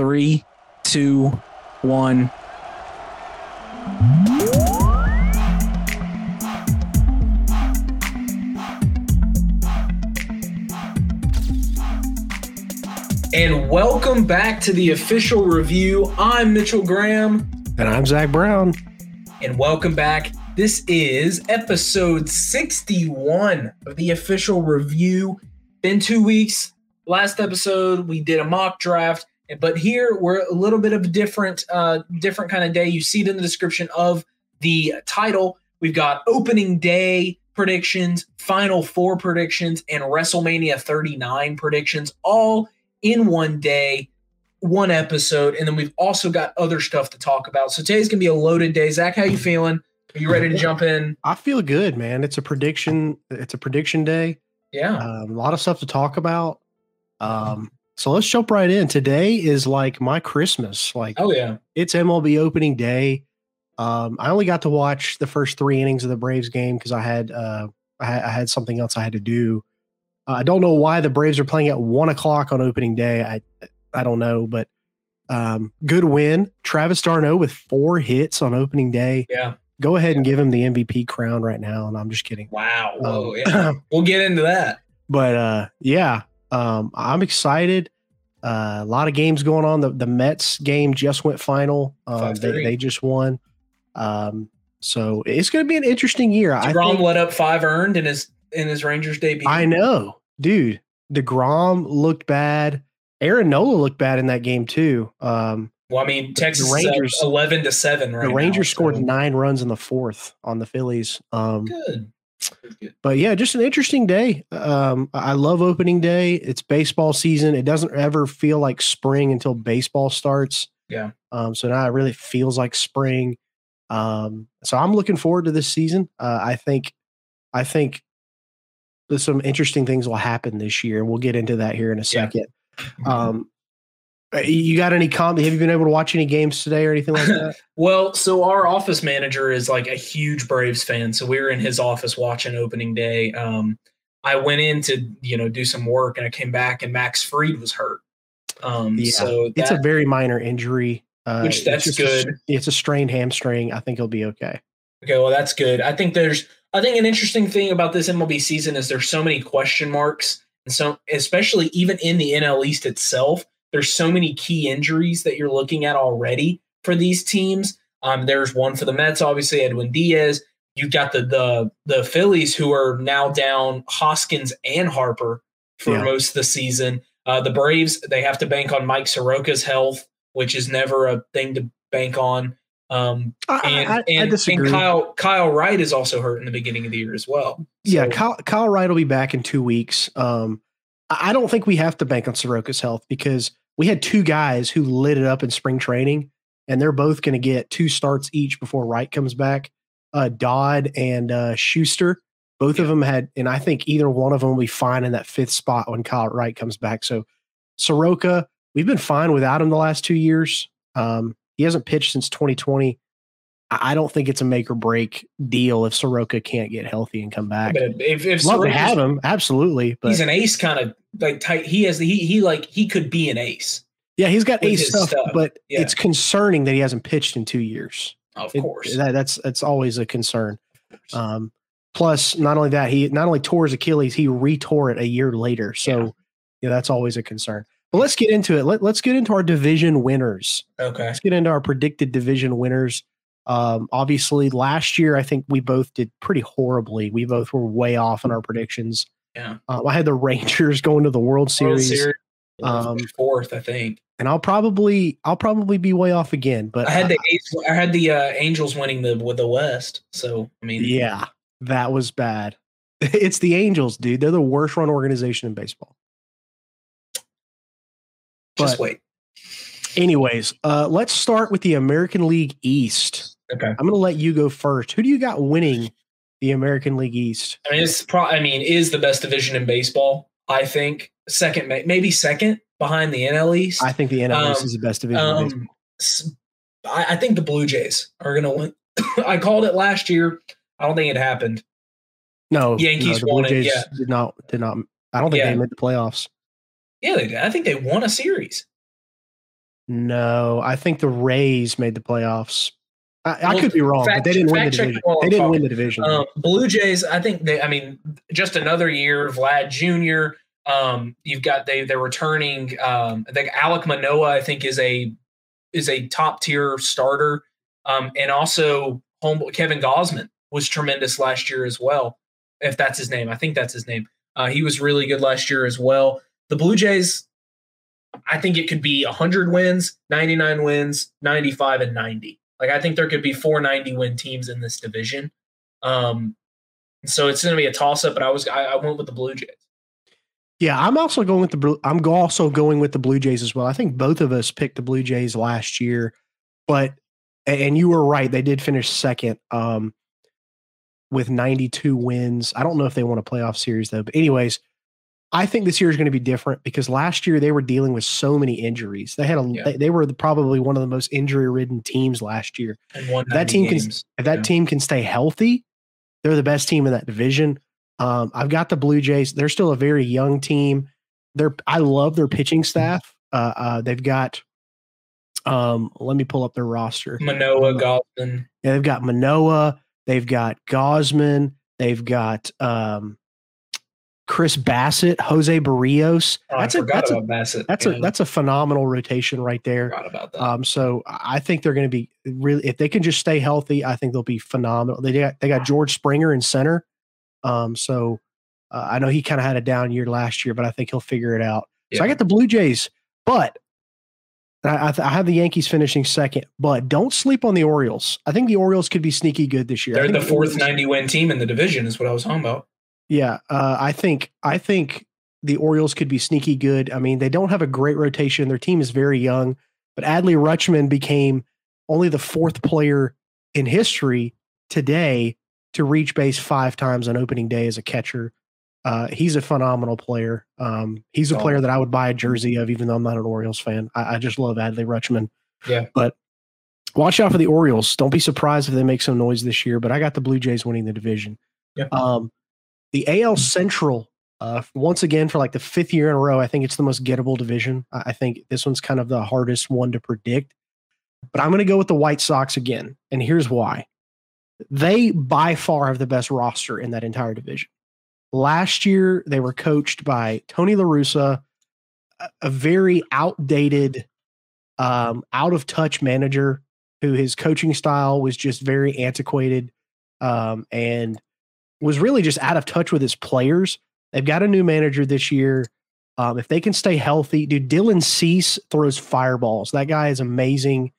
Three, two, one. And welcome back to the official review. I'm Mitchell Graham. And I'm Zach Brown. And welcome back. This is episode 61 of the official review. Been two weeks. Last episode, we did a mock draft. But here we're a little bit of a different, uh, different kind of day. You see it in the description of the title. We've got opening day predictions, final four predictions, and WrestleMania 39 predictions, all in one day, one episode, and then we've also got other stuff to talk about. So today's gonna be a loaded day. Zach, how you feeling? Are you ready to jump in? I feel good, man. It's a prediction. It's a prediction day. Yeah, um, a lot of stuff to talk about. Um, so let's jump right in. Today is like my Christmas. Like, oh yeah, it's MLB opening day. Um, I only got to watch the first three innings of the Braves game because I had uh, I, had, I had something else I had to do. Uh, I don't know why the Braves are playing at one o'clock on opening day. I I don't know, but um, good win. Travis d'Arnaud with four hits on opening day. Yeah. Go ahead yeah. and give him the MVP crown right now. And I'm just kidding. Wow. Whoa, um, yeah. we'll get into that. But uh, yeah, um, I'm excited. Uh, a lot of games going on. The the Mets game just went final. Um, they, they just won. Um, so it's going to be an interesting year. DeGrom I think, let up five earned in his in his Rangers debut. I know dude, DeGrom looked bad. Aaron Nola looked bad in that game too. Um, well, I mean, Texas Rangers eleven to seven. Right the Rangers now, scored so. nine runs in the fourth on the Phillies. Um, Good. But yeah, just an interesting day. Um, I love opening day. It's baseball season. It doesn't ever feel like spring until baseball starts. Yeah. Um, so now it really feels like spring. Um, so I'm looking forward to this season. Uh, I think, I think some interesting things will happen this year. We'll get into that here in a second. Yeah. Um, you got any comment? Have you been able to watch any games today or anything like that? well, so our office manager is like a huge Braves fan, so we were in his office watching opening day. Um, I went in to you know do some work, and I came back, and Max Fried was hurt. Um, yeah. so that, it's a very minor injury, uh, which that's good. A, it's a strained hamstring. I think he'll be okay. Okay, well that's good. I think there's I think an interesting thing about this MLB season is there's so many question marks, and so especially even in the NL East itself, there's so many key injuries that you're looking at already for these teams. Um, there's one for the Mets, obviously Edwin Diaz. You've got the the the Phillies who are now down Hoskins and Harper for yeah. most of the season. Uh, the Braves they have to bank on Mike Soroka's health, which is never a thing to bank on. Um, and, I, I, and, I and, Kyle Kyle Wright is also hurt in the beginning of the year as well. So, yeah, Kyle, Kyle Wright will be back in two weeks. Um, I don't think we have to bank on Soroka's health because we had two guys who lit it up in spring training, and they're both going to get two starts each before Wright comes back. Uh, Dodd and uh, Shuster, both yeah. of them had, and I think either one of them will be fine in that fifth spot when Kyle Wright comes back. So Soroka, we've been fine without him the last two years. Um, he hasn't pitched since 2020. I don't think it's a make or break deal if Soroka can't get healthy and come back. But if, if love to have him, absolutely. But he's an ace kind of like tight. He has the, he he like he could be an ace. Yeah, he's got ace stuff, stuff, but yeah. it's concerning that he hasn't pitched in two years. Of it, course, that, that's that's always a concern. Um, plus, not only that, he not only tore his Achilles, he retore it a year later. So, yeah, yeah that's always a concern. But let's get into it. Let, let's get into our division winners. Okay. Let's get into our predicted division winners. Um, obviously, last year, I think we both did pretty horribly. We both were way off in our predictions. Yeah. Um, I had the Rangers going to the World Series. World Series um, fourth, I think. And I'll probably I'll probably be way off again. But I had the I, I had the uh, Angels winning the with the West. So I mean, yeah, that was bad. It's the Angels, dude. They're the worst run organization in baseball. Just but wait. Anyways, uh, let's start with the American League East. Okay. I'm going to let you go first. Who do you got winning the American League East? I mean, it's pro- I mean, is the best division in baseball. I think second, maybe second behind the NL East. I think the NL um, East is the best division. Um, I, I think the Blue Jays are going to win. I called it last year. I don't think it happened. No, Yankees no, the won Blue Jays it. Yeah. did not. Did not. I don't think Yeah. they made the playoffs. Yeah, they did. I think they won a series. No, I think the Rays made the playoffs. I, I Well, could be wrong, fact- but they didn't win the division. They didn't win the division. Um, Blue Jays, I think they. I mean, just another year. Vlad Jr. Um, you've got they they're returning. Um, I think Alec Manoah. I think is a is a top tier starter. Um, and also home Kevin Gausman was tremendous last year as well. If that's his name, I think that's his name. Uh, he was really good last year as well. The Blue Jays, I think it could be 100 wins, 99 wins, 95 and 90. Like I think there could be four 90 win teams in this division. Um, so it's going to be a toss up, but I was I, I went with the Blue Jays. yeah, I'm also going with the. I'm also going with the Blue Jays as well. I think both of us picked the Blue Jays last year, but and you were right. They did finish second um, with 92 wins. I don't know if they won a playoff series though. But anyways, I think this year is going to be different because last year they were dealing with so many injuries. They had a Yeah. they, they were the, probably one of the most injury ridden teams last year. That 90 team can- If that Yeah. team can stay healthy, they're the best team in that division. Um, I've got the Blue Jays. They're still a very young team. They're I love their pitching staff. Uh, uh, they've got. Um, let me pull up their roster. Manoah, Gausman. Yeah, they've got Manoah. They've got Gausman. They've got um, Chris Bassitt, Jose Berrios. Oh, That's I a forgot that's a Bassitt. that's Yeah, a that's a phenomenal rotation right there. forgot about that. Um, so I think they're going to be really if they can just stay healthy, I think they'll be phenomenal. They got they got George Springer in center. Um, so uh, I know he kind of had a down year last year, but I think he'll figure it out. So I got the Blue Jays, but I, I have the Yankees finishing second. But don't sleep on the Orioles. I think the Orioles could be sneaky good this year. They're the fourth 90 win team in the division, is what I was talking about. Yeah, uh, I think I think the Orioles could be sneaky good. I mean, they don't have a great rotation. Their team is very young, but Adley Rutschman became only the fourth player in history today to reach base five times on opening day as a catcher. Uh, he's a phenomenal player. Um, he's a Oh. player that I would buy a jersey of, even though I'm not an Orioles fan. I, I just love Adley Rutschman. Yeah. but watch out for the Orioles. Don't be surprised if they make some noise this year. But I got the Blue Jays winning the division. Yeah. Um, the AL Central, uh, once again for like the fifth year in a row, I think it's the most gettable division. I, think this one's kind of the hardest one to predict. But I'm going to go with the White Sox again, and here's why. They by far have the best roster in that entire division. Last year, they were coached by Tony La Russa, a, a very outdated, um, out of touch manager who his coaching style was just very antiquated um, and was really just out of touch with his players. They've got a new manager this year. Um, if they can stay healthy, dude, Dylan Cease throws fireballs. That guy is amazing.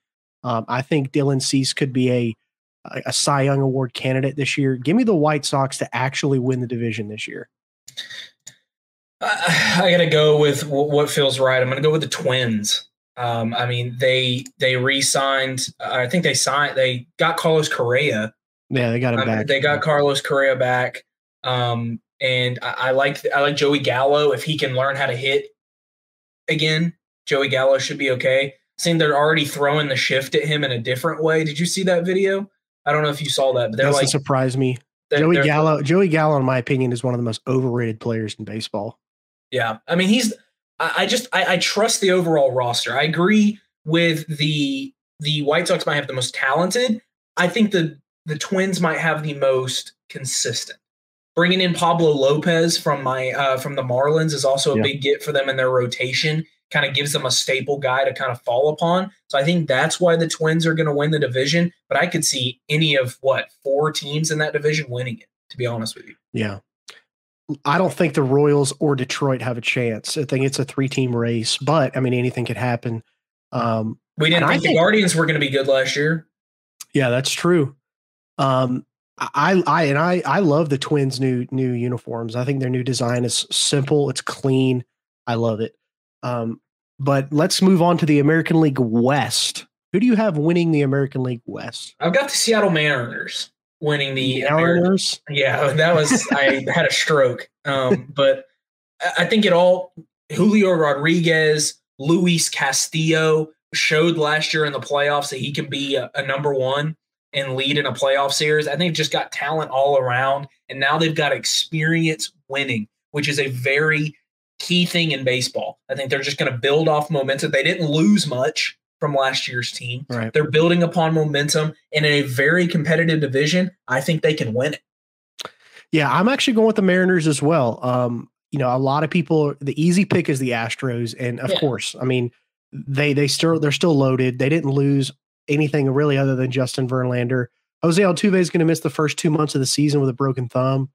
Um, I think Dylan Cease could be a, a Cy Young Award candidate this year. Give me the White Sox to actually win the division this year. I, I got to go with wh- what feels right. I'm going to go with the Twins. Um, I mean, they they re-signed. I think they signed. They got Carlos Correa. Yeah, they got him Um, back. They got Carlos Correa back. Um, and I, I like I like Joey Gallo if he can learn how to hit again. Joey Gallo should be okay. Seeing they're already throwing the shift at him in a different way. Did you see that video? I don't know if you saw that, but they're Doesn't like surprise me. they're- Joey they're- Gallo. Joey Gallo, in my opinion, is one of the most overrated players in baseball. Yeah, I mean he's. I, I just I, I trust the overall roster. I agree with the the White Sox might have the most talented. I think the the Twins might have the most consistent. Bringing in Pablo Lopez from my uh, from the Marlins is also a Yeah. big get for them in their rotation. Kind of gives them a staple guy to kind of fall upon. So I think that's why the Twins are going to win the division. But I could see any of what four teams in that division winning it. To be honest with you. Yeah. I don't think the Royals or Detroit have a chance. I think it's a three team race, but I mean, anything could happen. Um, We didn't think, think- the Guardians were going to be good last year. yeah, that's true. Um, I, I, and I, I love the Twins' new, new uniforms. I think their new design is simple. It's clean. I love it. Um, but let's move on to the American League West. Who do you have winning the American League West? I've got the Seattle Mariners winning the American. Mariners. Yeah, that was I had a stroke. Um, but I- I think it all Julio Rodriguez, Luis Castillo showed last year in the playoffs that he can be a, a number one and lead in a playoff series. I think they've just got talent all around, and now they've got experience winning, which is a very key thing in baseball. I think they're just going to build off momentum. They didn't lose much from last year's team. Right. They're building upon momentum and in a very competitive division. I think they can win it. Yeah, I'm actually going with the Mariners as well. Um, you know, a lot of people the easy pick is the Astros, and of Yeah. course, I mean, they they still they're still loaded. They didn't lose anything really other than Justin Verlander. Jose Altuve is going to miss the first two months of the season with a broken thumb,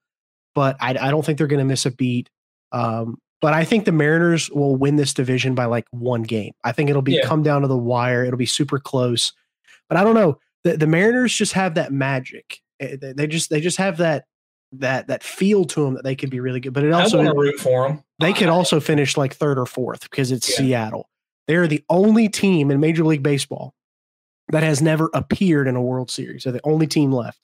but I, I don't think they're going to miss a beat. Um, but I think the Mariners will win this division by like one game. I think it'll be Yeah. come down to the wire. It'll be super close. But I don't know. The, the Mariners just have that magic. Eh, They, they just they just have that that that feel to them that they could be really good. But it also to root for them. they could also finish like third or fourth because it's Yeah. Seattle. They're the only team in Major League Baseball that has never appeared in a World Series. They're the only team left.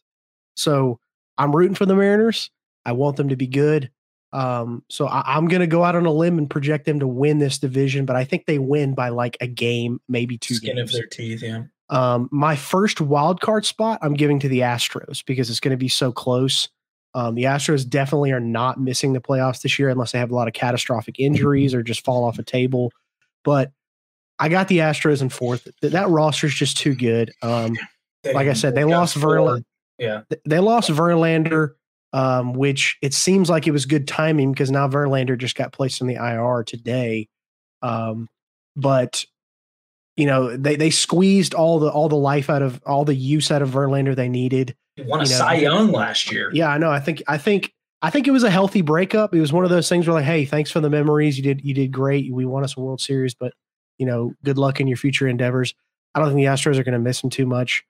So I'm rooting for the Mariners. I want them to be good. Um, so I, I'm going to go out on a limb and project them to win this division, but I think they win by like a game, maybe two skin games. of their teeth. Yeah. Um, my first wild card spot, I'm giving to the Astros because it's going to be so close. Um, the Astros definitely are not missing the playoffs this year unless they have a lot of catastrophic injuries or just fall off a table. But I got the Astros in fourth. Th- That roster is just too good. Um, like I said, they lost. Verlander. Yeah. They lost Verlander, um, which it seems like it was good timing because now Verlander just got placed in the IR today. Um, but you know they they squeezed all the all the life out of all the use out of Verlander they needed. He won a you know, Cy Young last year. Yeah, I know. I think I think I think it was a healthy breakup. It was one of those things where like, hey, thanks for the memories. You did you did great. We won us a World Series, but you know, good luck in your future endeavors. I don't think the Astros are going to miss him too much,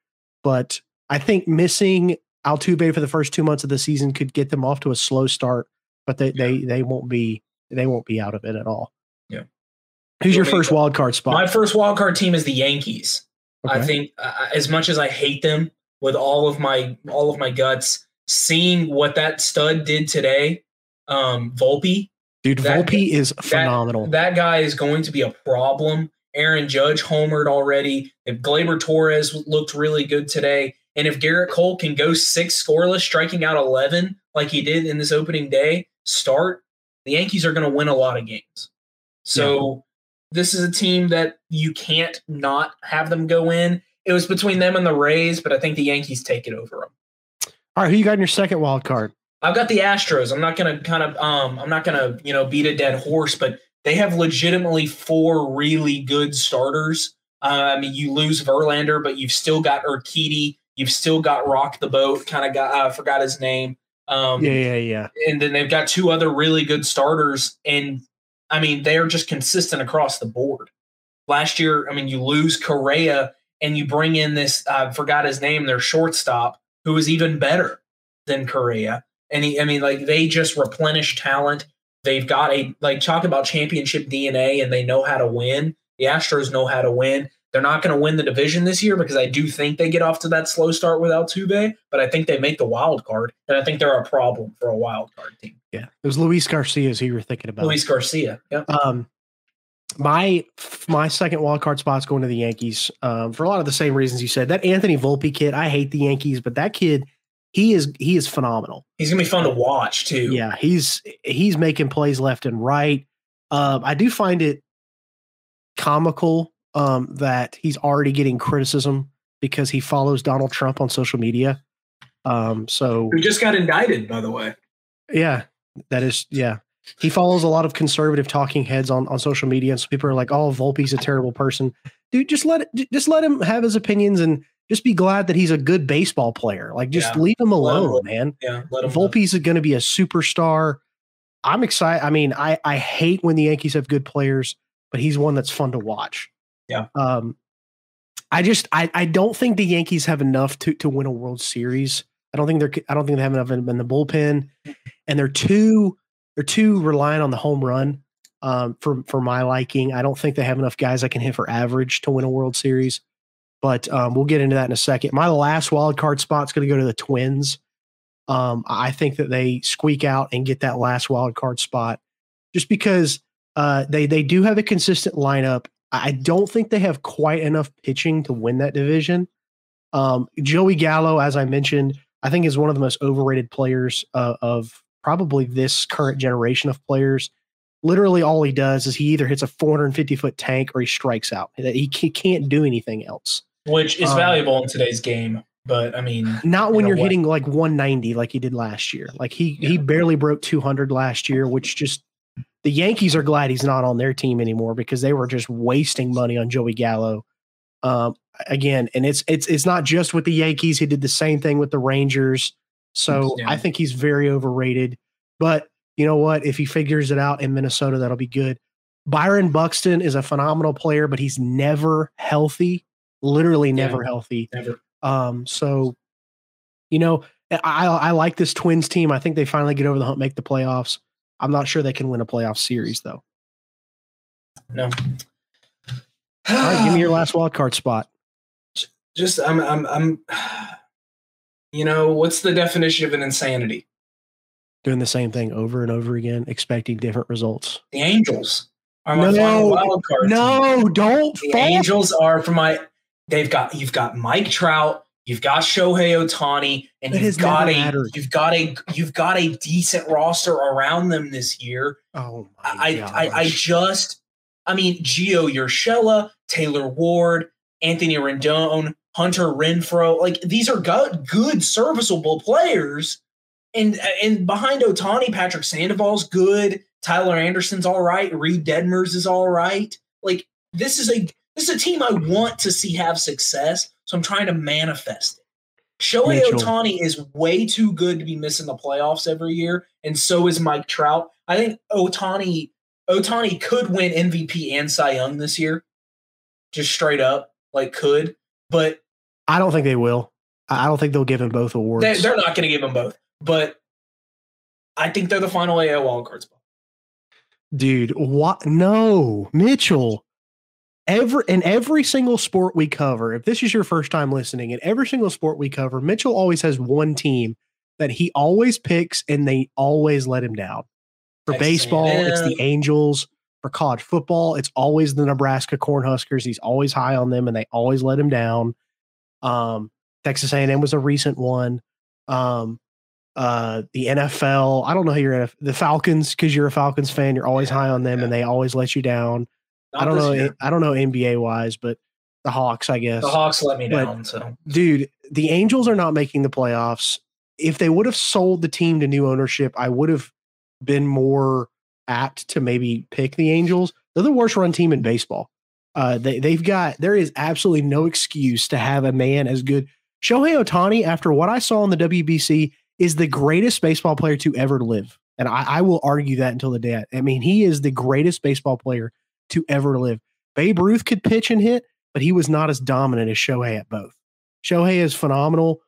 but I think missing Altuve for the first two months of the season could get them off to a slow start. But they they they won't be they won't be out of it at all. Yeah. Who's your first wild card spot? My first wild card team is the Yankees. I think uh, as much as I hate them with all of my all of my guts, seeing what that stud did today, um, Volpe, Dude, that- Volpe is phenomenal. that guy is going to be a problem. Aaron Judge homered already. If Gleyber Torres looked really good today, and if Gerrit Cole can go six scoreless, striking out eleven like he did in this opening day start, the Yankees are going to win a lot of games. So this is a team that you can't not have them go in. It was between them and the Rays, but I think the Yankees take it over them. all right, who you got in your second wild card? I've got the Astros. I'm not gonna kind of um I'm not gonna, you know, beat a dead horse, but they have legitimately four really good starters. Uh, I mean, you lose Verlander, but you've still got Urquidy, you've still got Rock the Boat, kind of got I forgot his name. Um Yeah, yeah, yeah. and then they've got two other really good starters and I mean, they're just consistent across the board. Last year, I mean, you lose Correa and you bring in this I forgot his name, their shortstop, who is even better than Correa. And he, I mean, like they just replenish talent. They've got a like talk about championship DNA and they know how to win. The Astros know how to win. They're not going to win the division this year because I do think they get off to that slow start with Altuve, but I think they make the wild card, and I think they're a problem for a wild card team. Yeah. It was Luis Garcia who you were thinking about. Luis Garcia, yeah, Um, my my second wild card spot's going to the Yankees um, for a lot of the same reasons you said. That Anthony Volpe kid, I hate the Yankees, but that kid, he is he is phenomenal. he's gonna be fun to watch too. Yeah, he's he's making plays left and right. Um, I do find it comical um, that he's already getting criticism because he follows Donald Trump on social media. Um, so who just got indicted, by the way. yeah, that is yeah. He follows a lot of conservative talking heads on, on social media, and so people are like, "Oh, Volpe's a terrible person." Dude, just let it, just let him have his opinions, and just be glad that he's a good baseball player. Like, just Yeah. leave him Let him alone, man. Yeah, let him. Volpe's going to be a superstar. I'm excited. I mean, I I hate when the Yankees have good players, but he's one that's fun to watch. Yeah. Um, I just I I don't think the Yankees have enough to to win a World Series. I don't think they're I don't think they have enough in, in the bullpen, and they're too they're too reliant on the home run. Um, for for my liking, I don't think they have enough guys that can hit for average to win a World Series. But um, we'll get into that in a second. My last wild card spot's going to go to the Twins. Um, I think that they squeak out and get that last wild card spot, just because uh, they they do have a consistent lineup. I don't think they have quite enough pitching to win that division. Um, Joey Gallo, as I mentioned, I think is one of the most overrated players uh, of probably this current generation of players. literally all he does is he either hits a 450 foot tank or he strikes out. He, he can't do anything else. Which is Um, valuable in today's game. But I mean, Not when you're way. hitting like 190 like he did last year. Like he he barely broke 200 last year, which just the Yankees are glad he's not on their team anymore because they were just wasting money on Joey Gallo. Um, again, and it's it's it's not just with the Yankees. He did the same thing with the Rangers. So Yeah. I think he's very overrated. But you know what? If he figures it out in Minnesota, that'll be good. Byron Buxton is a phenomenal player, but he's never healthy. Literally never Yeah. healthy. never. Um, so you know, I I like this Twins team. I think they finally get over the hump, make the playoffs. I'm not sure they can win a playoff series though. No. All right, give me your last wild card spot. Just I'm I'm I'm. You know what's the definition of an insanity? Doing the same thing over and over again, expecting different results. The Angels are my No, wild card. team. No, don't The fall. Angels are for my. They've got you've got Mike Trout, you've got Shohei Ohtani, and It you've got a mattered. you've got a you've got a decent roster around them this year. Oh my I I, I just I mean Gio Urshela, Taylor Ward, Anthony Rendon, Hunter Renfroe, like these are good, good serviceable players. And and behind Ohtani, Patrick Sandoval's good. Tyler Anderson's all right. Reid Detmers is all right. Like this is a this is a team I want to see have success. So I'm trying to manifest it. Shohei Mitchell. Ohtani is way too good to be missing the playoffs every year, and so is Mike Trout. I think Ohtani Ohtani could win MVP and Cy Young this year, just straight up, like could. But I don't think they will. I don't think they'll give him both awards. they, they're not going to give him both. But I think they're the final AL wildcard spot. Dude, what? No, Mitchell. Every in every single sport we cover, if this is your first time listening, in every single sport we cover, Mitchell always has one team that he always picks and they always let him down. For baseball, it's the Angels. For college football, it's always the Nebraska Cornhuskers. He's always high on them and they always let him down. Um, Texas A&M was a recent one. Um, uh, the NFL, I don't know who you're NF- the Falcons because you're a Falcons fan. You're always Yeah, high on them yeah. and they always let you down. Not I don't know. year. I don't know NBA wise, but the Hawks, I guess. The Hawks let me But- down. So Dude, the Angels are not making the playoffs. If they would have sold the team to new ownership, I would have been more apt to maybe pick the Angels. They're the worst run team in baseball. Uh, they they've got there is absolutely no excuse to have a man as good. Shohei Ohtani, after what I saw in the WBC, is the greatest baseball player to ever live, and I, I will argue that until the day. I, I mean, he is the greatest baseball player to ever live. Babe Ruth could pitch and hit, but he was not as dominant as Shohei at both. Shohei is phenomenal.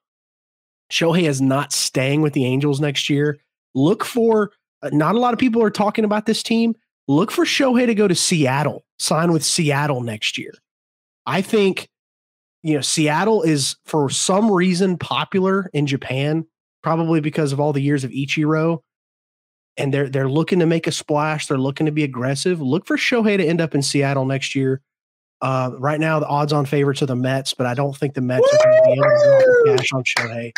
Shohei is not staying with the Angels next year. Look for uh, not a lot of people are talking about this team. Look for Shohei to go to Seattle, sign with Seattle next year. I think, you know, Seattle is for some reason popular in Japan, probably because of all the years of Ichiro. And they're they're looking to make a splash. They're looking to be aggressive. Look for Shohei to end up in Seattle next year. Uh, right now, the odds-on favorites are the Mets, but I don't think the Mets are going to be able to cash on Shohei.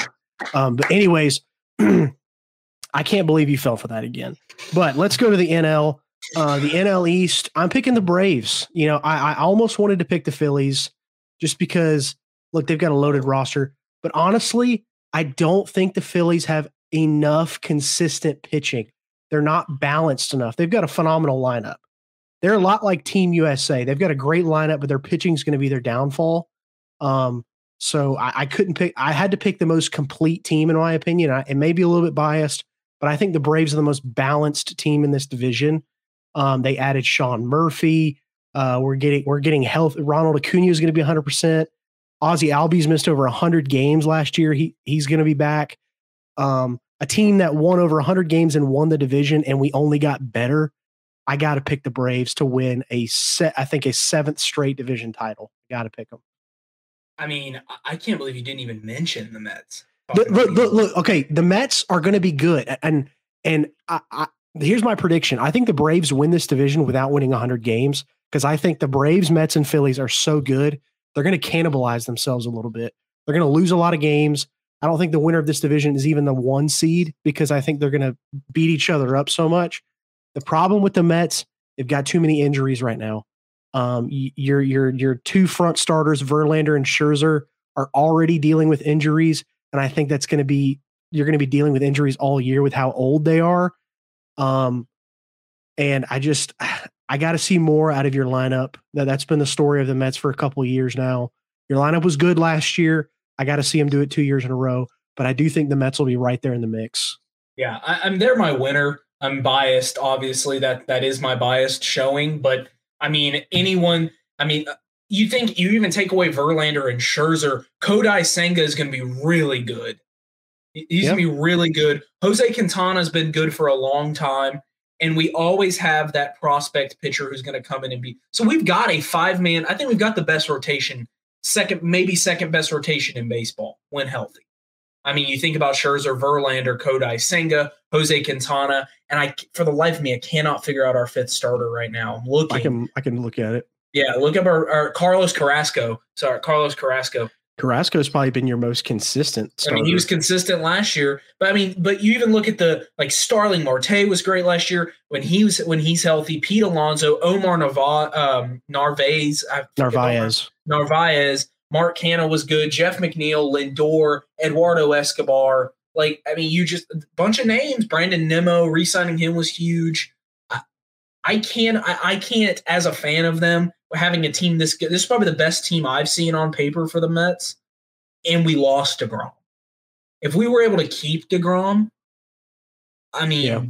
Um, but anyways, I can't believe you fell for that again. But let's go to the NL. Uh, the NL East. I'm picking the Braves. You know, I, I almost wanted to pick the Phillies just because look, they've got a loaded roster. But honestly, I don't think the Phillies have enough consistent pitching. They're not balanced enough. They've got a phenomenal lineup. They're a lot like Team USA. They've got a great lineup, but their pitching is going to be their downfall. Um, so I, I couldn't pick. I had to pick the most complete team, in my opinion. I, it may be a little bit biased, but I think the Braves are the most balanced team in this division. Um, they added Sean Murphy. Uh, we're getting we're getting health. Ronald Acuna is going to be 100. percent Ozzy Albies missed over 100 games last year. He he's going to be back. Um, a team that won over 100 games and won the division, and we only got better. I got to pick the Braves to win a set. I think a seventh straight division title. Got to pick them. I mean, I- can't believe you didn't even mention the Mets. Look, look, look, look, okay, the Mets are going to be good, and and I, I, here's my prediction: I think the Braves win this division without winning 100 games because I think the Braves, Mets, and Phillies are so good they're going to cannibalize themselves a little bit. They're going to lose a lot of games. I don't think the winner of this division is even the one seed because I think they're going to beat each other up so much The problem with the Mets, they've got too many injuries right now. Um, your your your two front starters, Verlander and Scherzer, are already dealing with injuries, and I think that's going to be you're going to be dealing with injuries all year with how old they are. Um, and I just I got to see more out of your lineup. That that's been the story of the Mets for a couple years now. Your lineup was good last year. I got to see them do it two years in a row. But I do think the Mets will be right there in the mix. Yeah, I, I'm they're my winner. I'm biased, obviously. That that is my biased showing. But I mean, anyone. I mean, uh, you think you even take away Verlander and Scherzer, Kodai Senga is going to be really good. He's yep. going to be really good. Jose Quintana has been good for a long time. And we always have that prospect pitcher who's going to come in and be. So we've got a five man. I think we've got the best rotation, second, maybe second best rotation in baseball when healthy. I mean, you think about Scherzer, Verlander, Kodai Senga, Jose Quintana, and I, for the life of me, I cannot figure out our fifth starter right now. I'm looking. I can, I can look at it. Yeah, look up our, our Carlos Carrasco. Sorry, Carlos Carrasco. Carrasco's probably been your most consistent. Starter. I mean, he was consistent last year, but I mean, but you even look at the like Starling Marte was great last year when he was when he's healthy. Pete Alonso, Omar Narva, um, Narvaez, Narvaez, Narvaez, Mark Canha was good. Jeff McNeil, Lindor, Eduardo Escobar. Like, I mean, you just a bunch of names. Brandon Nimmo, re-signing him was huge. I, I can't, I, I can't, as a fan of them, having a team this good. This is probably the best team I've seen on paper for the Mets, and we lost Degrom. If we were able to keep Degrom, I mean, yeah.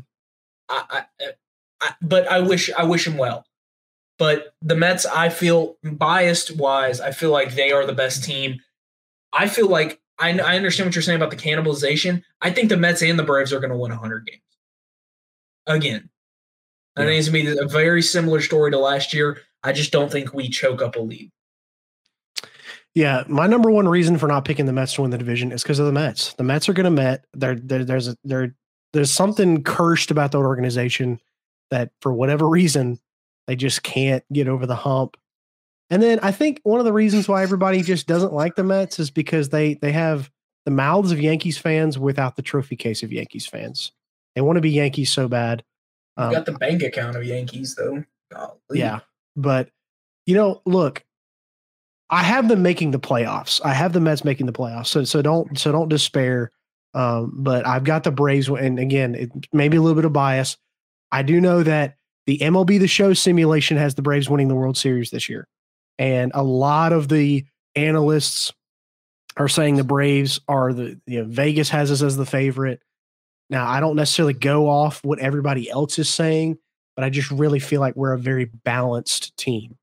I, I, I, but I wish I wish him well. But the Mets, I feel biased wise, I feel like they are the best team. I feel like I, I understand what you're saying about the cannibalization. I think the Mets and the Braves are going to win 100 games again. I think it's going to be a very similar story to last year. I just don't think we choke up a lead. Yeah, my number one reason for not picking the Mets to win the division is because of the Mets. The Mets are going to Met. There, there's a, there, there's something cursed about that organization that, for whatever reason, they just can't get over the hump. And then I think one of the reasons why everybody just doesn't like the Mets is because they they have the mouths of Yankees fans without the trophy case of Yankees fans. They want to be Yankees so bad. Um, got the bank account of Yankees though. Golly. Yeah, but you know, look, I have them making the playoffs. I have the Mets making the playoffs. So so don't so don't despair. Um, but I've got the Braves, and again, it maybe a little bit of bias. I do know that the MLB The Show simulation has the Braves winning the World Series this year, and a lot of the analysts are saying the Braves are the you know Vegas has us as the favorite. Now I don't necessarily go off what everybody else is saying, but I just really feel like we're a very balanced team.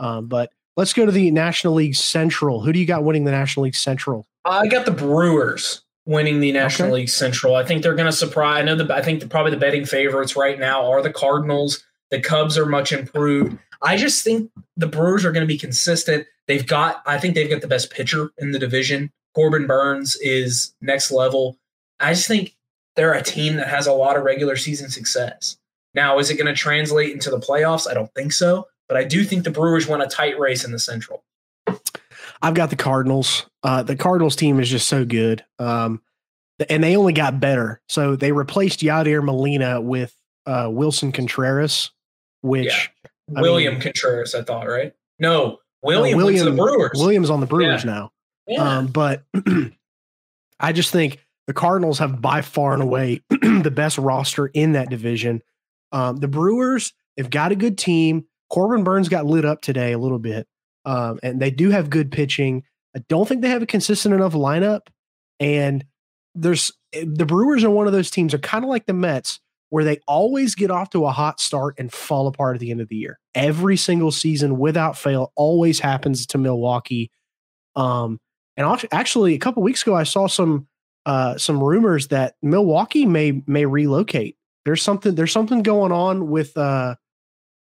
Um, but let's go to the National League Central. Who do you got winning the National League Central? I got the Brewers winning the National okay. League Central. I think they're going to surprise. I know the I think the, probably the betting favorites right now are the Cardinals. The Cubs are much improved. I just think the Brewers are going to be consistent. They've got I think they've got the best pitcher in the division. Corbin Burnes is next level. I just think they're a team that has a lot of regular season success. Now, is it going to translate into the playoffs? I don't think so, but I do think the Brewers won a tight race in the Central. I've got the Cardinals. Uh, the Cardinals team is just so good, um, and they only got better. So they replaced Yadier Molina with uh, Willson Contreras, which yeah. William I mean, Contreras, I thought, right? No, William, no, William the Brewers. Williams on the Brewers yeah. now. Yeah. Um, but I just think the Cardinals have by far and away the best roster in that division. Um, the Brewers, they've got a good team. Corbin Burnes got lit up today a little bit, um, and they do have good pitching. I don't think they have a consistent enough lineup. And there's eh, the Brewers are one of those teams are kind of like the Mets where they always get off to a hot start and fall apart at the end of the year. Every single season, without fail, always happens to Milwaukee. Um, and actually, a couple weeks ago, I saw some uh, some rumors that Milwaukee may may relocate there's something there's something going on with uh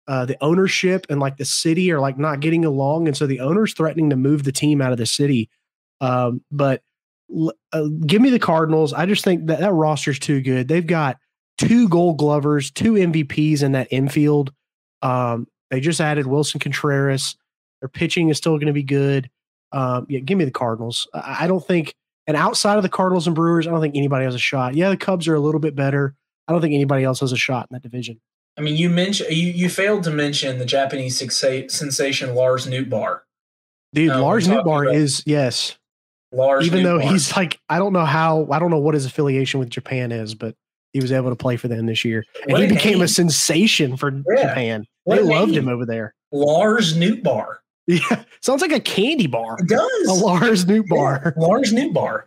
uh, the ownership and like the city are like not getting along, and so the owner's threatening to move the team out of the city. Um, but uh, give me the Cardinals. I just think that that roster's too good. They've got two Gold Glovers, two MVPs in that infield. Um, they just added Willson Contreras. Their pitching is still going to be good. Um, yeah, give me the Cardinals. I, I don't think, and outside of the Cardinals and Brewers, I don't think anybody has a shot. Yeah, the Cubs are a little bit better. I don't think anybody else has a shot in that division. I mean, you mentioned you you failed to mention the Japanese sensa- sensation Lars Nootbaar. Dude, No, Lars we're talking Nootbaar about- is yes. Lars, Even though he's like, I don't know how, I don't know what his affiliation with Japan is, but he was able to play for them this year, and What he became a sensation for Yeah. Japan. What they loved name. him over there. Lars Nootbaar. Yeah, sounds like a candy bar. It does. A Lars Nootbaar. Yeah, Lars Nootbaar.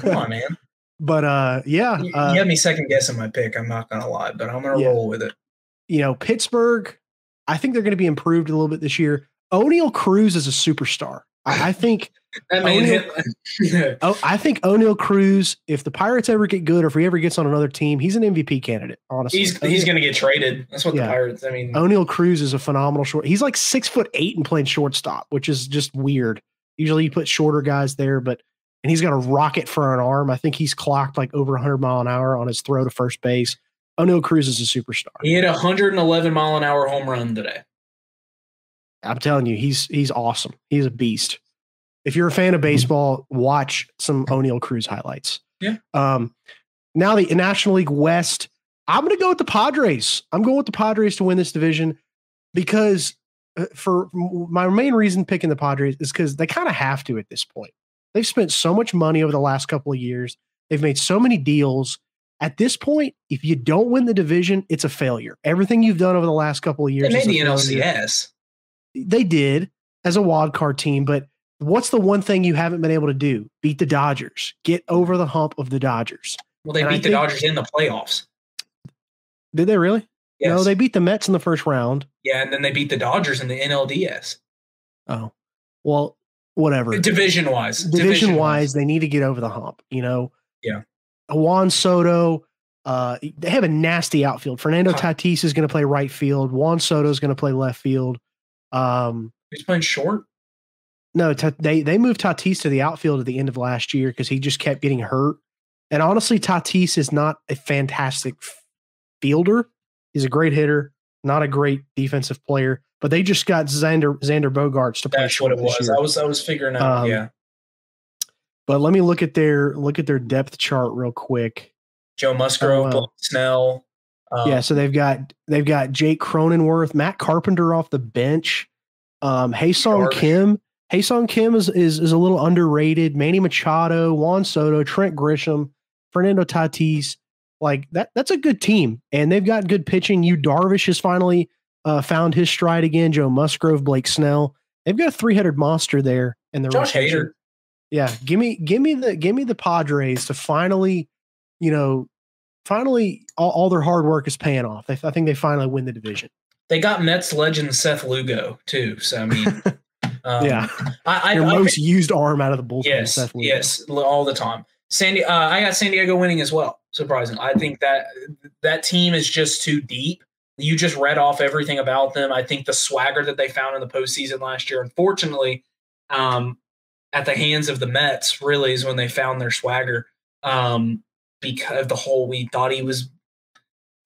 Come on, man. But uh, yeah, You, uh, you had me second guessing my pick. I'm not gonna lie, but I'm gonna Yeah. roll with it. You know, Pittsburgh, I think they're going to be improved a little bit this year. Oneil Cruz is a superstar. I, I think Oneil- oh, I think Oneil Cruz, if the Pirates ever get good or if he ever gets on another team, he's an MVP candidate, honestly. he's he's gonna get traded. That's what Yeah. the Pirates. I mean, Oneil Cruz is a phenomenal short. He's like six foot eight and playing shortstop, which is just weird. Usually you put shorter guys there, but and he's got a rocket for an arm. I think he's clocked like over 100 mile an hour on his throw to first base. Oneil Cruz is a superstar. he hit a 111 mile an hour home run today. I'm telling you, he's he's awesome. He's a beast. If you're a fan of baseball, watch some Oneil Cruz highlights. Yeah. Um, now the National League West, I'm going to go with the Padres. I'm going with the Padres to win this division because uh, for my main reason picking the Padres is because they kind of have to at this point. They've spent so much money over the last couple of years. They've made so many deals. At this point, if you don't win the division, it's a failure. Everything you've done over the last couple of years. They made the NLCS. they did as a wild card team, but what's the one thing you haven't been able to do? Beat the Dodgers. Get over the hump of the Dodgers. Well, they And I beat the think- Dodgers in the playoffs. Did they really? Yes. No, they beat the Mets in the first round. yeah, and then they beat the Dodgers in the NLDS. Oh, well, whatever. Division wise. Division wise, they need to get over the hump. You know. Yeah. Juan Soto. Uh, they have a nasty outfield. Fernando. Tatis is going to play right field. Juan Soto is going to play left field. Um, Who's playing short? No, Ta- they they moved Tatis to the outfield at the end of last year because he just kept getting hurt. And honestly, Tatis is not a fantastic fielder. He's a great hitter, not a great defensive player. But they just got Xander Xander Bogaerts to play That's short what it was. I was I was figuring out. Um, yeah. But let me look at their look at their depth chart real quick. Joe Musgrove. Blake Snell. Um, yeah, so they've got they've got Jake Cronenworth, Matt Carpenter off the bench, um, Ha-seong. Kim. Ha-seong Kim is, is is a little underrated. Manny Machado, Juan Soto, Trent Grisham, Fernando Tatis. Like that, that's a good team, and they've got good pitching. You Darvish has finally uh, found his stride again. Joe Musgrove, Blake Snell. They've got a three headed monster there in the Josh. Hader. Yeah, give me give me the give me the Padres to finally, you know, finally all, all their hard work is paying off. They, I think they finally win the division. They got Mets legend Seth Lugo too. So I mean, um, yeah, I, I, your I most used arm out of the bullpen. yes, Seth Lugo. yes, all the time. Sandy, uh, I got San Diego winning as well. Surprising. I think that that team is just too deep. You just read off everything about them. I think the swagger that they found in the postseason last year, unfortunately, um, at the hands of the Mets, really is when they found their swagger. Um, because the whole, we thought he was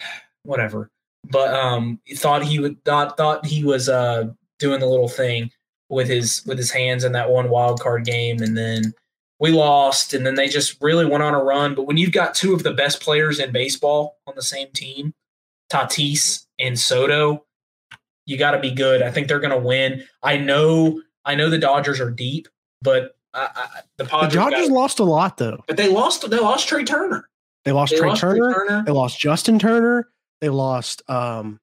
whatever, but um, thought he would thought thought he was uh doing the little thing with his with his hands in that one wild card game, and then we lost, and then they just really went on a run. But when you've got two of the best players in baseball on the same team, Tatis and Soto, you got to be good. I think they're going to win. I know, I know the Dodgers are deep, but I, I, the The Padres, Dodgers gotta- lost a lot though. but they lost. They lost Trea Turner. They lost They Trea lost Turner. Turner. They lost Justin Turner. They lost um,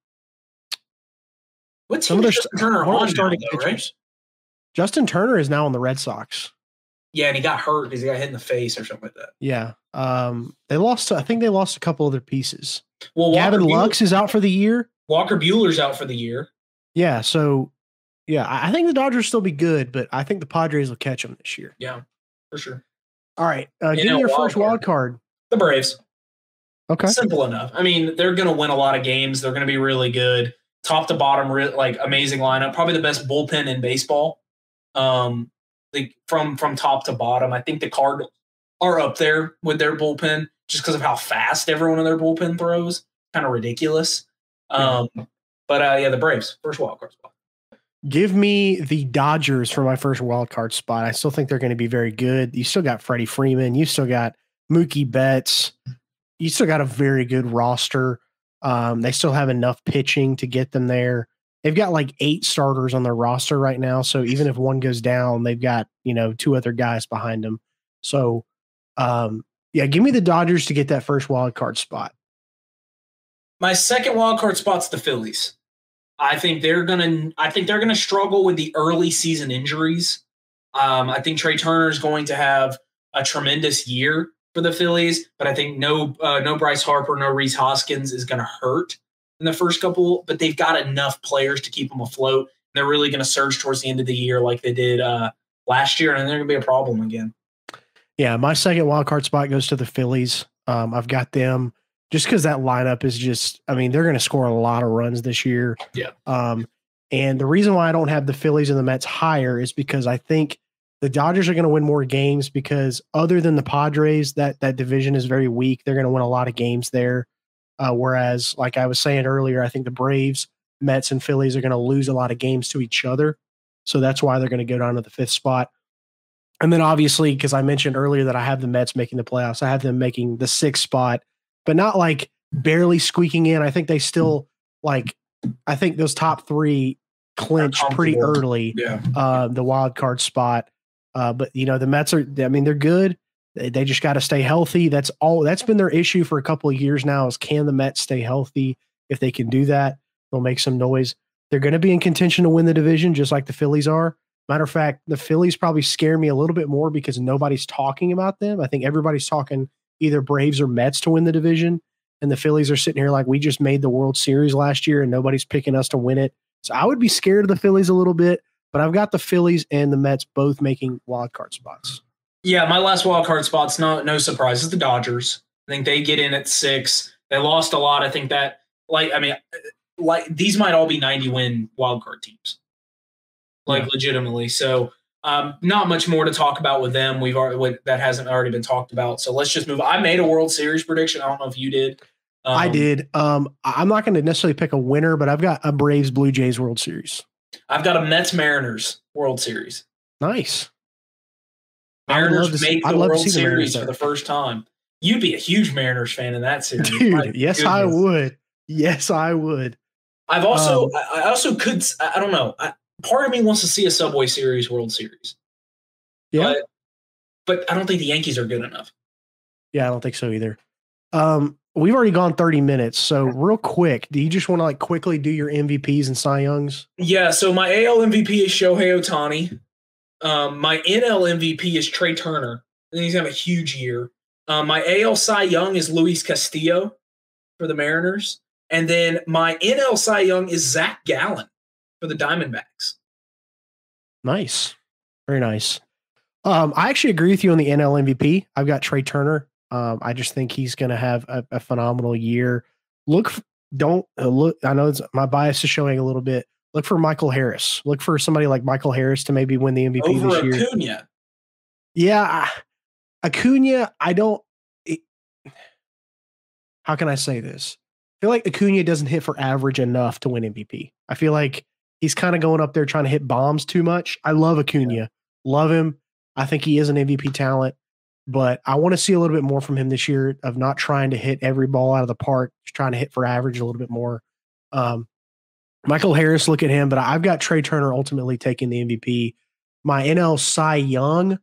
What some of their Justin Turner on their now, though, right? Justin Turner is now on the Red Sox. Yeah, and he got hurt because he got hit in the face or something like that. Yeah. Um, they lost. I think they lost a couple other pieces. Well, Walker Gavin Buehler- Lux is out for the year. Walker Buehler's out for the year. Yeah. So, yeah, I think the Dodgers still be good, but I think the Padres will catch them this year. Yeah, for sure. All right. Uh, give me your wild first wild card. The Braves. Okay. Simple enough. I mean, they're going to win a lot of games. They're going to be really good, top to bottom, re- like amazing lineup. Probably the best bullpen in baseball. Um, like from from top to bottom. I think the Cardinals are up there with their bullpen just because of how fast everyone in their bullpen throws. Kind of ridiculous. Um, but uh, yeah, the Braves first wild card spot. Give me the Dodgers for my first wild card spot. I still think they're going to be very good. You still got Freddie Freeman. You still got Mookie Betts. You still got a very good roster. Um, they still have enough pitching to get them there. They've got like eight starters on their roster right now. So even if one goes down, they've got, you know, two other guys behind them. So, um, yeah, give me the Dodgers to get that first wild card spot. My second wild card spot's the Phillies. I think they're gonna. I think they're gonna struggle with the early season injuries. Um, I think Trea Turner is going to have a tremendous year for the Phillies, but I think no, uh, no Bryce Harper, no Rhys Hoskins is going to hurt in the first couple. But they've got enough players to keep them afloat. They're really going to surge towards the end of the year like they did uh, last year, and they're going to be a problem again. Yeah, my second wild card spot goes to the Phillies. Um, I've got them just because that lineup is just. I mean, they're going to score a lot of runs this year. Yeah. Um, and the reason why I don't have the Phillies and the Mets higher is because I think the Dodgers are going to win more games because other than the Padres, that that division is very weak. They're going to win a lot of games there. Uh, whereas, like I was saying earlier, I think the Braves, Mets, and Phillies are going to lose a lot of games to each other. So that's why they're going to go down to the fifth spot. And then obviously, because I mentioned earlier that I have the Mets making the playoffs, I have them making the sixth spot, but not like barely squeaking in. I think they still like. I think those top three clinch pretty early. Yeah. Uh, the wild card spot. Uh, but you know the Mets are. I mean, they're good. They, they just got to stay healthy. That's all. That's been their issue for a couple of years now. Is can the Mets stay healthy? If they can do that, they'll make some noise. They're going to be in contention to win the division, just like the Phillies are. Matter of fact, the Phillies probably scare me a little bit more because nobody's talking about them. I think everybody's talking either Braves or Mets to win the division, and the Phillies are sitting here like we just made the World Series last year and nobody's picking us to win it. So I would be scared of the Phillies a little bit. But I've got the Phillies and the Mets both making wild card spots. Yeah, my last wild card spot's no no surprise is the Dodgers. I think they get in at six. They lost a lot. I think that like I mean like these might all be 90 win wild card teams. Like yeah. legitimately. So um, not much more to talk about with them. We've already that hasn't already been talked about. So let's just move. I made a World Series prediction. I don't know if you did. Um, I did. Um, I'm not going to necessarily pick a winner, but I've got a Braves Blue Jays World Series. I've got a Mets Mariners World Series. Nice. Mariners make the World the Series for the first time. You'd be a huge Mariners fan in that series. Dude, My yes, goodness. I would. Yes, I would. I've also, um, I also could, I don't know. I, part of me wants to see a Subway Series World Series. Yeah. But, but I don't think the Yankees are good enough. Yeah, I don't think so either. Um, we've already gone 30 minutes. So real quick, do you just want to like quickly do your MVPs and Cy Youngs? Yeah. So my AL MVP is Shohei Ohtani. Um, my NL MVP is Trea Turner. And he's having a huge year. Um, my AL Cy Young is Luis Castillo for the Mariners. And then my NL Cy Young is Zach Gallen for the Diamondbacks. Nice. Very nice. Um, I actually agree with you on the NL MVP. I've got Trea Turner. Um, I just think he's going to have a, a, phenomenal year. Look, don't uh, look. I know my bias is showing a little bit. Look for Michael Harris. Look for somebody like Michael Harris to maybe win the MVP Over this year. Acuna. Yeah, Acuna. I don't. It, how can I say this? I feel like Acuna doesn't hit for average enough to win MVP. I feel like he's kind of going up there trying to hit bombs too much. I love Acuna, yeah. love him. I think he is an MVP talent but I want to see a little bit more from him this year of not trying to hit every ball out of the park, just trying to hit for average a little bit more. Um, Michael Harris, look at him, but I've got Trea Turner ultimately taking the MVP. My NL Cy Young,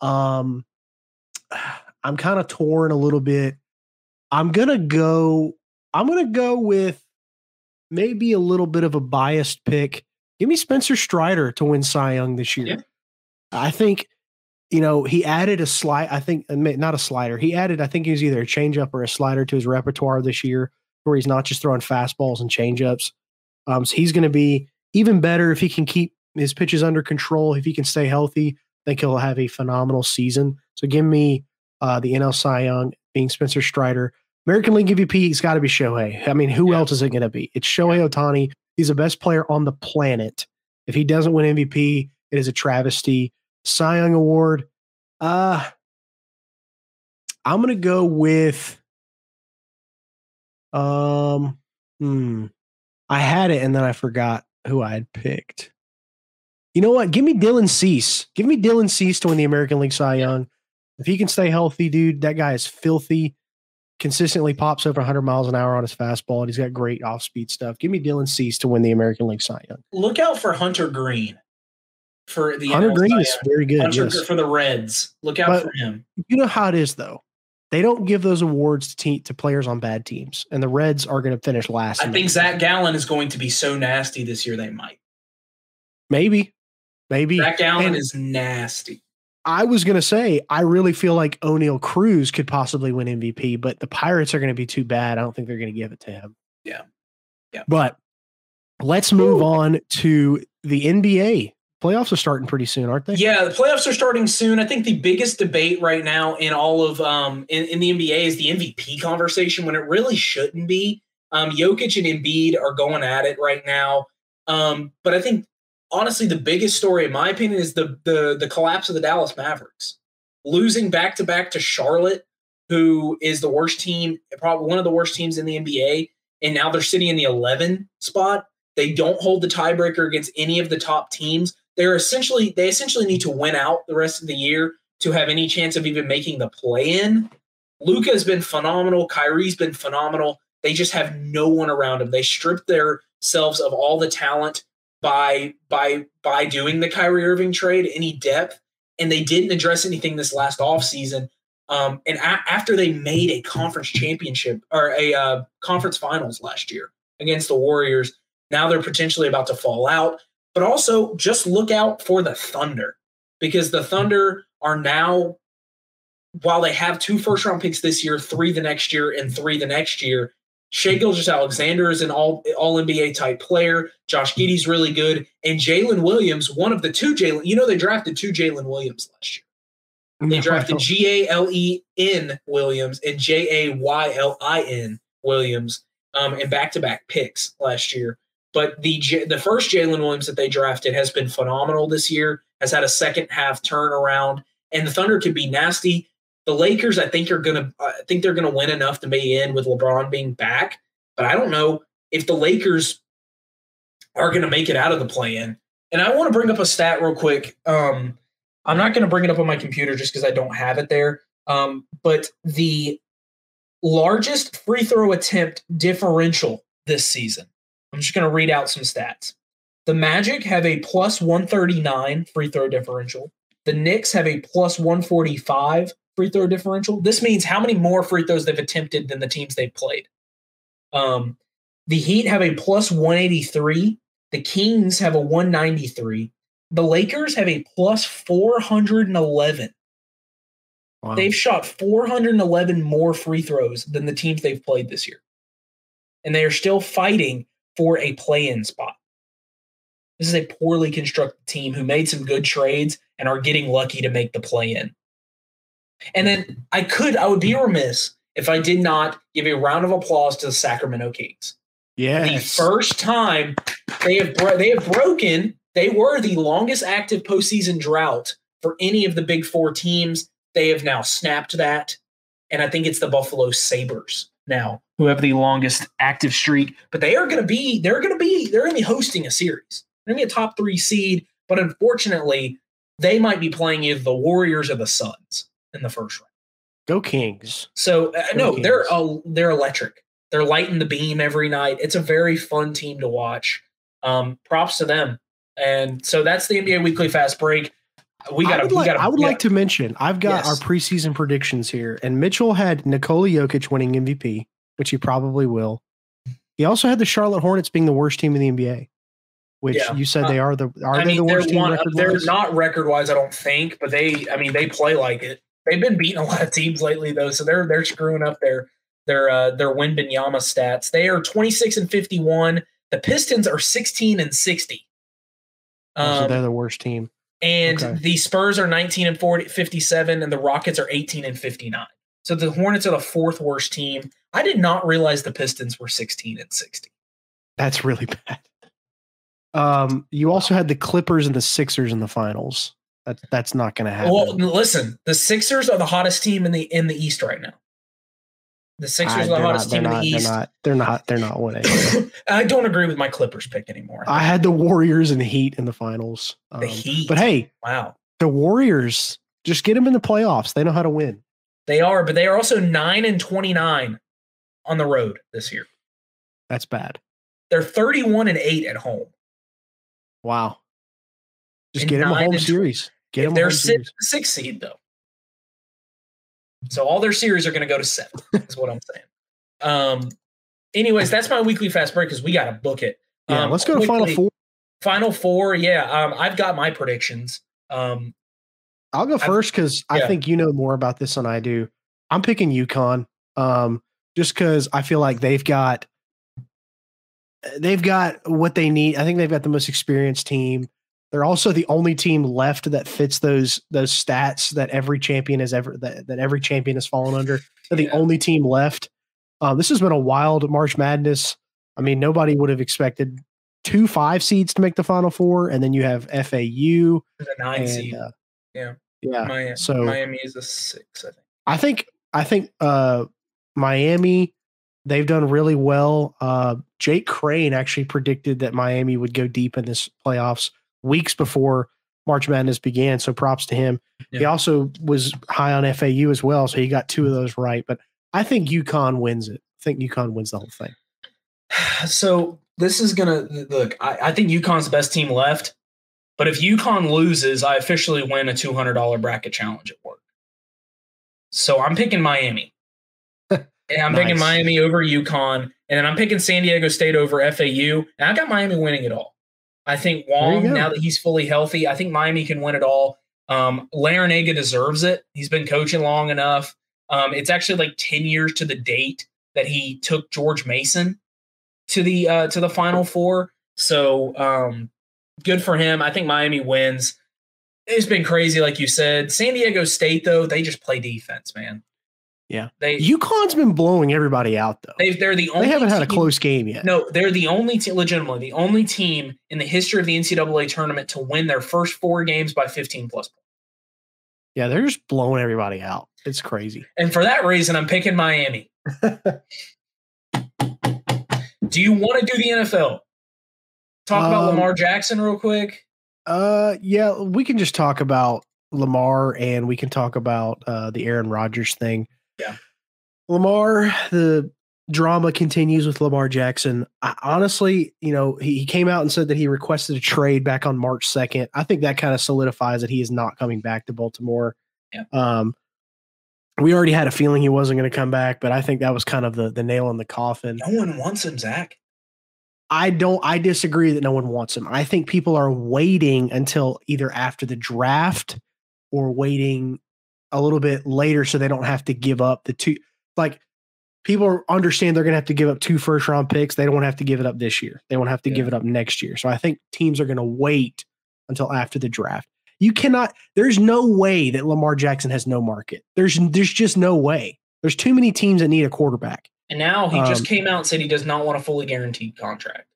um, I'm kind of torn a little bit. I'm gonna go. I'm gonna go with maybe a little bit of a biased pick. Give me Spencer Strider to win Cy Young this year. Yeah. I think you know, he added a slide. I think uh, not a slider. He added, I think he was either a changeup or a slider to his repertoire this year, where he's not just throwing fastballs and changeups. Um, so he's going to be even better if he can keep his pitches under control. If he can stay healthy, I think he'll have a phenomenal season. So give me uh, the NL Cy Young being Spencer Strider. American League MVP, it's got to be Shohei. I mean, who yeah. else is it going to be? It's Shohei Ohtani. He's the best player on the planet. If he doesn't win MVP, it is a travesty. Cy Young Award. Uh I'm gonna go with um hmm. I had it and then I forgot who I had picked. You know what? Give me Dylan Cease. Give me Dylan Cease to win the American League Cy Young. If he can stay healthy, dude, that guy is filthy. Consistently pops over 100 miles an hour on his fastball, and he's got great off speed stuff. Give me Dylan Cease to win the American League Cy Young. Look out for Hunter Greene for the Hunter NL Green is very good. Hunter yes. For the Reds. Look out But- for him. You know how it is, though. They don't give those awards to te- to players on bad teams, and the Reds are going to finish last. I think. Zach Gallen is going to be so nasty this year. They might. maybe, maybe. Zach Gallen And- is nasty. I was going to say I really feel like Oneil Cruz could possibly win MVP, but the Pirates are going to be too bad. I don't think they're going to give it to him. Yeah. Yeah. But let's move on to the NBA. Playoffs are starting pretty soon, aren't they? Yeah, the playoffs are starting soon. I think the biggest debate right now in all of um in, in the NBA is the MVP conversation when it really shouldn't be. Um, Jokic and Embiid are going at it right now. Um, but I think honestly the biggest story, in my opinion, is the the the collapse of the Dallas Mavericks, losing back to back to Charlotte, who is the worst team, probably one of the worst teams in the NBA, and now they're sitting in the 11 spot. They don't hold the tiebreaker against any of the top teams they're essentially they essentially need to win out the rest of the year to have any chance of even making the play in. Luka has been phenomenal. Kyrie's been phenomenal. They just have no one around them. They stripped themselves of all the talent by by by doing the Kyrie Irving trade, any depth, and they didn't address anything this last offseason. Um, and a- after they made a conference championship or a uh, conference finals last year against the Warriors, now they're potentially about to fall out but also just look out for the Thunder because the Thunder are now, while they have two first round picks this year, three the next year, and three the next year. Shai Gilgeous-Alexander is an all all NBA type player. Josh Giddey's really good, and Jalen Williams, one of the two Jalen. You know they drafted two Jalen Williams last year. They drafted G A L E N Williams and J A Y L I N Williams um, in back to back picks last year. But the J- the first Jalen Williams that they drafted has been phenomenal this year. Has had a second half turnaround, and the Thunder could be nasty. The Lakers, I think, are gonna. I think they're gonna win enough to be in with LeBron being back. But I don't know if the Lakers are gonna make it out of the play-in. And I want to bring up a stat real quick. Um, I'm not gonna bring it up on my computer just because I don't have it there. Um, but the largest free throw attempt differential this season. I'm just going to read out some stats. The Magic have a plus 139 free throw differential. The Knicks have a plus 145 free throw differential. This means how many more free throws they've attempted than the teams they've played. Um, the Heat have a plus 183. The Kings have a 193. The Lakers have a plus 411. Wow. They've shot 411 more free throws than the teams they've played this year. And they are still fighting for a play in spot. This is a poorly constructed team who made some good trades and are getting lucky to make the play in. And then I could, I would be remiss if I did not give a round of applause to the Sacramento Kings. Yeah, the first time they have bro- they have broken, they were the longest active postseason drought for any of the big four teams. They have now snapped that, and I think it's the Buffalo Sabres now who have the longest active streak. But they are going to be they're going to be they're going to be hosting a series. They're going to be a top three seed, but unfortunately, they might be playing either the Warriors or the Suns in the first round. Go Kings. So uh, Go no, they're uh, they're electric. They're lighting the beam every night. It's a very fun team to watch. Um, props to them. And so that's the NBA Weekly Fast Break. We got I would, We like, got I would like to mention I've got Yes. our preseason predictions here, and Mitchell had Nikola Jokic winning MVP, which he probably will. He also had the Charlotte Hornets being the worst team in the NBA, which Yeah. you said they are the are I they mean, the worst team one. They're not record wise, I don't think, but they. I mean, they play like it. They've been beating a lot of teams lately, though, so they're they're screwing up their their uh, their Wembanyama stats. They are twenty six and fifty one. The Pistons are sixteen and sixty. so Um, they're the worst team. and Okay. the Spurs are 19 and 40, 57, and the Rockets are 18 and 59. So the Hornets are the fourth worst team. I did not realize the Pistons were 16 and 60. That's really bad. Um, you also had the Clippers and the Sixers in the finals. That that's not going to happen. Well, listen, the Sixers are the hottest team in the in the East right now. The Sixers Ah, are the they're not- hottest team in not- the East. They're not. They're not. They're not winning. I don't agree with my Clippers pick anymore. I had the Warriors and the Heat in the finals. Um, the Heat. But hey, wow. the Warriors just get them in the playoffs. They know how to win. They are, but they are also nine and twenty nine on the road this year. That's bad. They're thirty one and eight at home. Wow. Just And get him a home series. Get If they're six, six seed though. So all their series are going to go to seven. is what I'm saying. Um. Anyways, that's my weekly fast break because we got to book it. Yeah, Um, let's go to final four. Final four, yeah. Um, I've got my predictions. Um, I'll go first because I think you know more about this than I do. I'm picking UConn, um, just because I feel like they've got they've got what they need. I think they've got the most experienced team. They're also the only team left that fits those those stats that every champion has ever that, that every champion has fallen under. They're the only team left. Um, this has been a wild March Madness. I mean, nobody would have expected two five seeds to make the Final Four, and then you have FAU the nine and seed. uh, Yeah. yeah. Miami, so- Miami is a six, I think. I think I think uh Miami they've done really well. Uh Jake Crane actually predicted that Miami would go deep in this playoffs weeks before March Madness began, so props to him. He also was high on FAU as well, so he got two of mm-hmm. those right, but I think UConn wins it. I think UConn wins the whole thing. So this is gonna look. I, I think UConn's the best team left, but if UConn loses, I officially win a two hundred dollar bracket challenge at work. So I'm picking Miami. And I'm picking Miami over UConn, and then I'm picking San Diego State over FAU, and I got Miami winning it all. I think Wong, now that he's fully healthy, I think Miami can win it all. Um, Larranaga deserves it. He's been coaching long enough. Um, it's actually like 10 years to the date that he took George Mason to the uh, to the Final Four. So um, good for him. I think Miami wins. It's been crazy, like you said. San Diego State, though, they just play defense, man. Yeah. they UConn's been blowing everybody out though. they they're the only They haven't had a team- close game yet. No, they're the only team, legitimately, the only team in the history of the NCAA tournament to win their first four games by 15 plus points. Yeah, they're just blowing everybody out. It's crazy. And for that reason, I'm picking Miami. do you want to do the NFL? Talk about Um, Lamar Jackson real quick. Uh, yeah, we can just talk about Lamar and we can talk about uh, the Aaron Rodgers thing. Yeah. Lamar, the drama continues with Lamar Jackson. I, honestly, you know, he, he came out and said that he requested a trade back on March 2nd. I think that kind of solidifies that he is not coming back to Baltimore. Yeah. Um, we already had a feeling he wasn't going to come back, but I think that was kind of the the nail in the coffin. No one wants him, Zach. I don't I disagree that no one wants him. I think people are waiting until either after the draft or waiting a little bit later so they don't have to give up the two like people understand they're going to have to give up two first round picks. They don't have to give it up this year. They won't have to give it up next year. So I think teams are going to wait until after the draft. You cannot there's no way that Lamar Jackson has no market. There's there's just no way. There's too many teams that need a quarterback. And now he Um, just came out and said he does not want a fully guaranteed contract.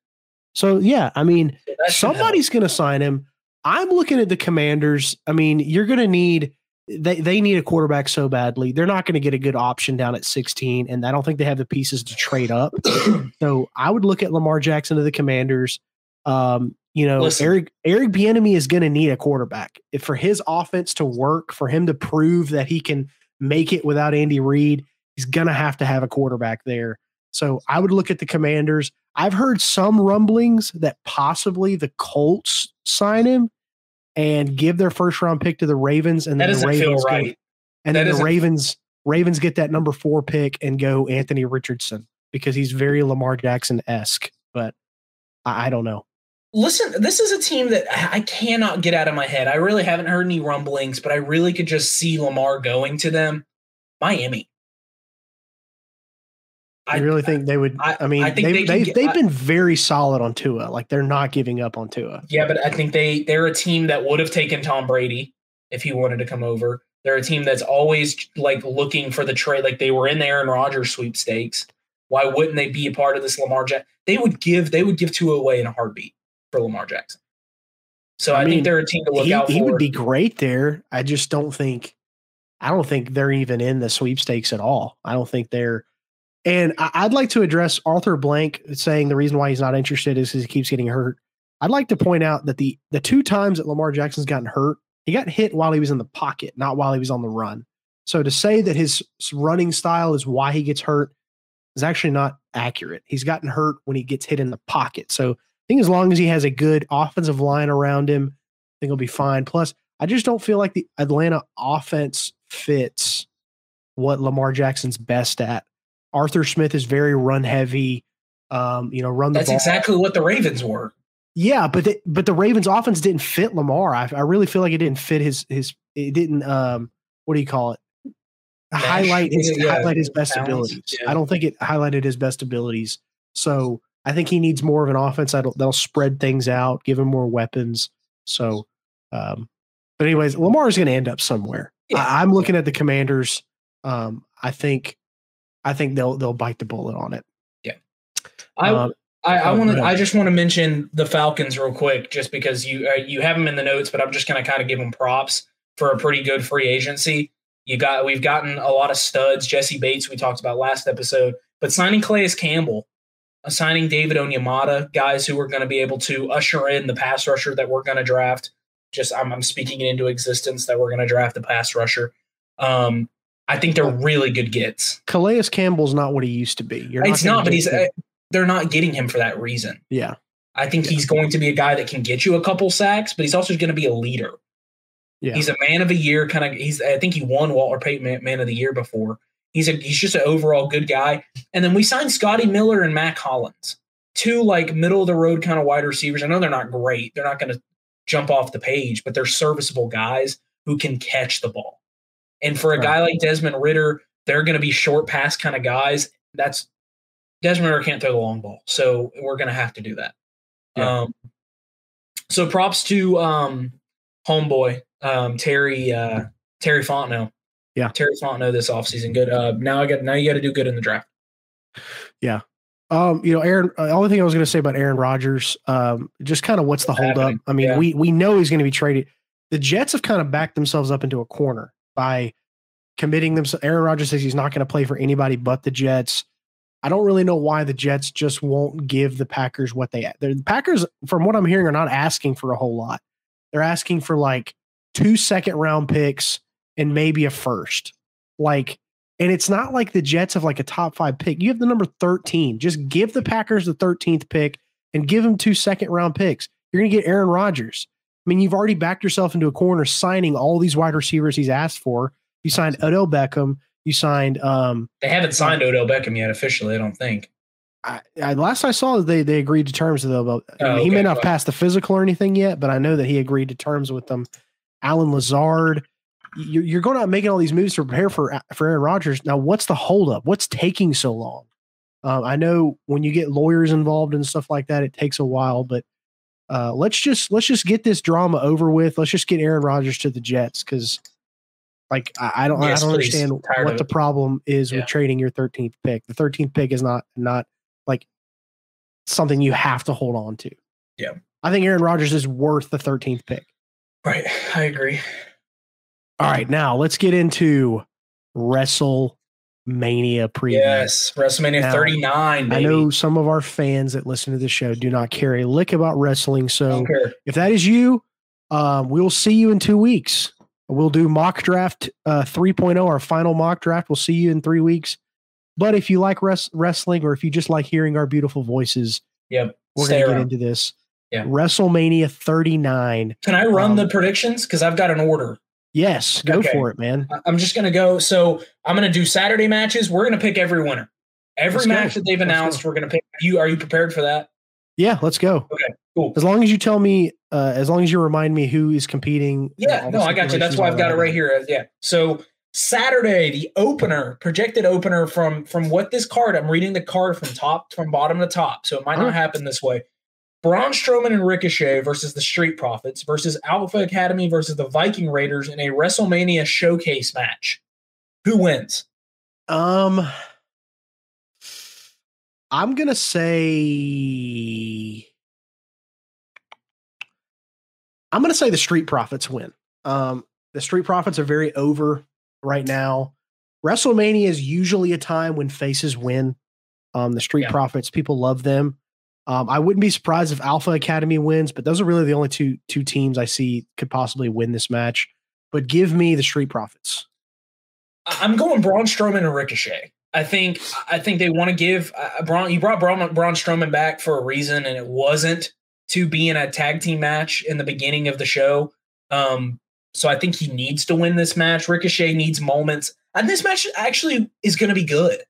So yeah, I mean, So that should help. somebody's going to sign him. I'm looking at the Commanders. I mean, you're going to need they they need a quarterback so badly. They're not going to get a good option down at 16, and I don't think they have the pieces to trade up. so I would look at Lamar Jackson to the Commanders. Um, you know, Listen. Eric Eric Bieniemy is going to need a quarterback if for his offense to work, for him to prove that he can make it without Andy Reid. He's going to have to have a quarterback there. So I would look at the Commanders. I've heard some rumblings that possibly the Colts sign him and give their first round pick to the Ravens, and That then the Ravens go- and That then the Ravens Ravens get that number four pick and go Anthony Richardson because he's very Lamar Jackson esque. But I, I don't know. Listen, this is a team that I cannot get out of my head. I really haven't heard any rumblings, but I really could just see Lamar going to them. Miami. I really think they would. I, I- mean, I think they, they, they have get- they've I- been very solid on Tua. Like they're not giving up on Tua. Yeah, but I think they they're a team that would have taken Tom Brady if he wanted to come over. They're a team that's always like looking for the trade. Like they were in the Aaron Rodgers sweepstakes. Why wouldn't they be a part of this Lamar Jackson? They would give they would give Tua away in a heartbeat for Lamar Jackson. So I I, mean, think they're a team to look he, out he would be great there. I just don't think. I don't think they're even in the sweepstakes at all. I don't think they're. And I'd like to address Arthur Blank saying the reason why he's not interested is because he keeps getting hurt. I'd like to point out that the the two times that Lamar Jackson's gotten hurt, he got hit while he was in the pocket, not while he was on the run. So to say that his running style is why he gets hurt is actually not accurate. He's gotten hurt when he gets hit in the pocket. So I think as long as he has a good offensive line around him, I think he'll be fine. Plus, I just don't feel like the Atlanta offense fits what Lamar Jackson's best at. Arthur Smith is very run heavy. Um, you know, run the That's ball. exactly what the Ravens were. Yeah, but the, but the Ravens offense didn't fit Lamar. I, I really feel like it didn't fit his his. It didn't. Um, what do you call it? Highlight his Yeah, highlight his best balance, abilities. yeah. I don't think it highlighted his best abilities. So I think he needs more of an offense that'll that'll spread things out, give him more weapons. So, um, but anyways, Lamar is going to end up somewhere. Yeah. I, I'm looking at the Commanders. Um, I think, I think they'll they'll bite the bullet on it. I Um, I, I oh, want to. I just want to mention the Falcons real quick, just because you uh, you have them in the notes, but I'm just going to kind of give them props for a pretty good free agency. You got we've gotten a lot of studs. Jessie Bates we talked about last episode, but signing Calais Campbell, uh, signing David Onyemata, guys who are going to be able to usher in the pass rusher that we're going to draft. Just I'm, I'm speaking it into existence that we're going to draft the pass rusher. Um, I think they're really good gets. Calais Campbell's not what he used to be. You're It's gonna not, but he's the- uh, they're not getting him for that reason. yeah. I think he's going to be a guy that can get you a couple sacks, but he's also going to be a leader. Yeah. He's a man of the year kind of. He's I think he won Walter Payton man, man of the year before. He's a he's just an overall good guy. And then we signed Scotty Miller and Mack Hollins, two like middle of the road kind of wide receivers. I know they're not great. They're not going to jump off the page, but they're serviceable guys who can catch the ball. And for a Right. guy like Desmond Ridder, they're going to be short pass kind of guys. That's Desmond Ridder can't throw the long ball, so we're going to have to do that. Yeah. Um, so props to um, homeboy um, Terry uh, Terry Fontenot. Yeah. Terry Fontenot this offseason. Good. Uh, now I got now you got to do good in the draft. Yeah. Um, you know, Aaron. Uh, the only thing I was going to say about Aaron Rodgers, um, just kind of what's the holdup? I mean, Yeah. we we know he's going to be traded. The Jets have kind of backed themselves up into a corner by committing them. Aaron Rodgers says he's not going to play for anybody but the Jets. I don't really know why the Jets just won't give the Packers what they. The Packers, from what I'm hearing, are not asking for a whole lot. They're asking for like two second round picks and maybe a first. Like and it's not like the Jets have like a top five pick. You have the number 13. Just give the Packers the 13th pick and give them two second round picks. You're going to get Aaron Rodgers. I mean, you've already backed yourself into a corner signing all these wide receivers he's asked for. You signed Odell Beckham. You signed, um, They haven't signed Odell Beckham yet officially. I don't think. I, I, last I saw, they they agreed to terms with mean, Oh, He may not have passed the physical or anything yet, but I know that he agreed to terms with them. Allen Lazard. You're, you're going out making all these moves to prepare for for Aaron Rodgers. Now, what's the holdup? What's taking so long? Um, I know when you get lawyers involved and stuff like that, it takes a while. But uh, let's just let's just get this drama over with. Let's just get Aaron Rodgers to the Jets because, like, I, I don't Yes, I don't please. understand Tired what the problem is Yeah. with trading your 13th pick. The 13th pick is not not like something you have to hold on to. Yeah. I think Aaron Rodgers is worth the 13th pick. Right. I agree. All right, now let's get into WrestleMania preview. Yes. WrestleMania Now, 39. I know some of our fans that listen to the show do not care a lick about wrestling. So if that is you, um, we'll see you in two weeks. We'll do mock draft uh, 3.0, our final mock draft. We'll see you in three weeks. But if you like res- wrestling or if you just like hearing our beautiful voices, Yep. we're going to get into this. Yeah. WrestleMania 39. Can I run Um, the predictions? Because I've got an order. Yes, go Okay. for it, man. I'm just going to go. So I'm going to do Saturday matches. We're going to pick every winner. Every Let's go. match that they've announced, go. we're going to pick. You are you prepared for that? Yeah, let's go. Okay, cool. As long as you tell me, uh, as long as you remind me who is competing. Yeah, no, I got you. That's why I've got it right here. Yeah. So Saturday, the opener, projected opener from from what this card. I'm reading the card from top from bottom to top, so it might not happen this way. Braun Strowman and Ricochet versus the Street Profits versus Alpha Academy versus the Viking Raiders in a WrestleMania showcase match. Who wins? Um, I'm gonna say. I'm gonna say the Street Profits win. Um, the Street Profits are very over right now. WrestleMania is usually a time when faces win. Um, the Street Yeah. Profits, people love them. Um, I wouldn't be surprised if Alpha Academy wins, but those are really the only two two teams I see could possibly win this match. But give me the Street Profits. I'm going Braun Strowman and Ricochet. I think I think they want to give uh, Braun. You brought Braun, Braun Strowman back for a reason, and it wasn't to be in a tag team match in the beginning of the show. Um, so I think he needs to win this match. Ricochet needs moments, and this match actually is going to be good.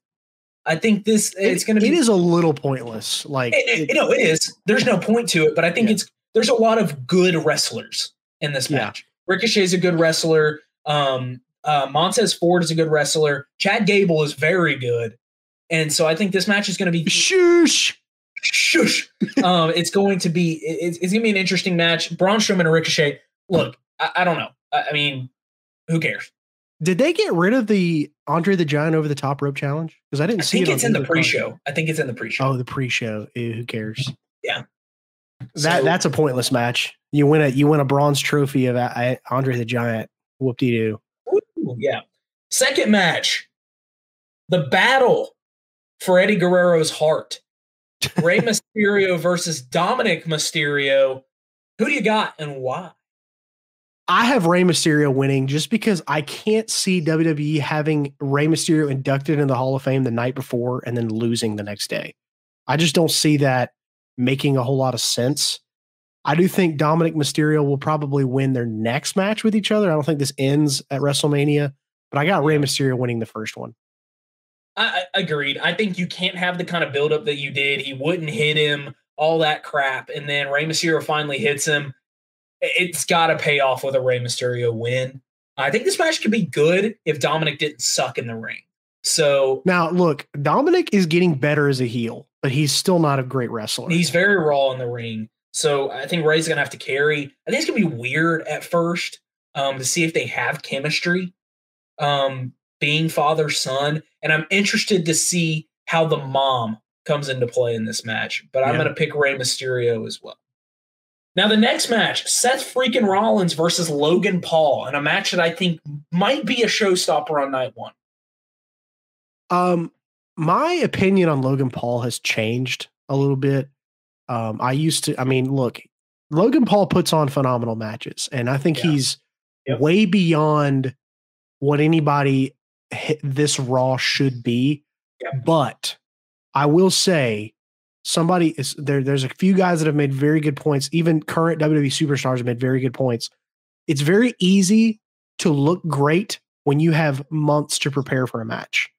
I think this it's going to be. It is a little pointless. Like it, it, know, it is. There's no point to it, but I think yeah. it's there's a lot of good wrestlers in this match. Yeah. Ricochet's a good wrestler. Um, uh, Montez Ford is a good wrestler. Chad Gable is very good, and so I think this match is going to be shush. Shush. um, it's going to be it's, it's going to be an interesting match. Braun Strowman and Ricochet. Look, I, I don't know. I, I mean, who cares? Did they get rid of the Andre the Giant over the top rope challenge? Because I didn't I see think it. it's in the pre-show. I think it's in the pre-show. Oh, the pre-show. Ew, who cares? Yeah. That so, that's a pointless match. You win a you win a bronze trophy of uh, Andre the Giant. Whoop de doo. Yeah. Second match, the battle for Eddie Guerrero's heart. Rey Mysterio versus Dominic Mysterio. Who do you got and why? I have Rey Mysterio winning just because I can't see WWE having Rey Mysterio inducted in the Hall of Fame the night before and then losing the next day. I just don't see that making a whole lot of sense. I do think Dominic Mysterio will probably win their next match with each other. I don't think this ends at WrestleMania, but I got Rey Mysterio winning the first one. I, I agreed. I think you can't have the kind of buildup that you did. He wouldn't hit him, all that crap, and then Rey Mysterio finally hits him it's got to pay off with a Rey Mysterio win. I think this match could be good if Dominic didn't suck in the ring. So now, look, Dominic is getting better as a heel, but he's still not a great wrestler. He's very raw in the ring. So I think Rey's gonna have to carry. I think it's gonna be weird at first um, to see if they have chemistry, um, being father son, and I'm interested to see how the mom comes into play in this match. But I'm yeah. gonna pick Rey Mysterio as well. Now, the next match Seth freaking Rollins versus Logan Paul, and a match that I think might be a showstopper on night one. Um, my opinion on Logan Paul has changed a little bit. Um, I used to, I mean, look, Logan Paul puts on phenomenal matches, and I think yeah. he's yep. way beyond what anybody this Raw should be. Yep. But I will say somebody is there. There's a few guys that have made very good points. Even current WWE superstars have made very good points. It's very easy to look great when you have months to prepare for a match.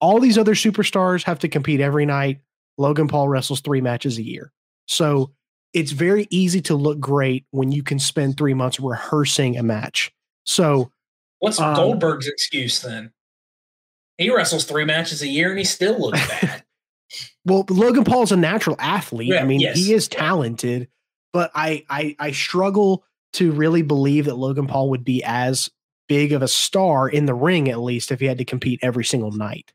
All these other superstars have to compete every night. Logan Paul wrestles three matches a year. So it's very easy to look great when you can spend three months rehearsing a match. So what's um, Goldberg's excuse then? He wrestles three matches a year and he still looks bad. Well, Logan Paul is a natural athlete. Yeah, I mean, yes. he is talented, but I, I I struggle to really believe that Logan Paul would be as big of a star in the ring, at least if he had to compete every single night.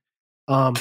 Um,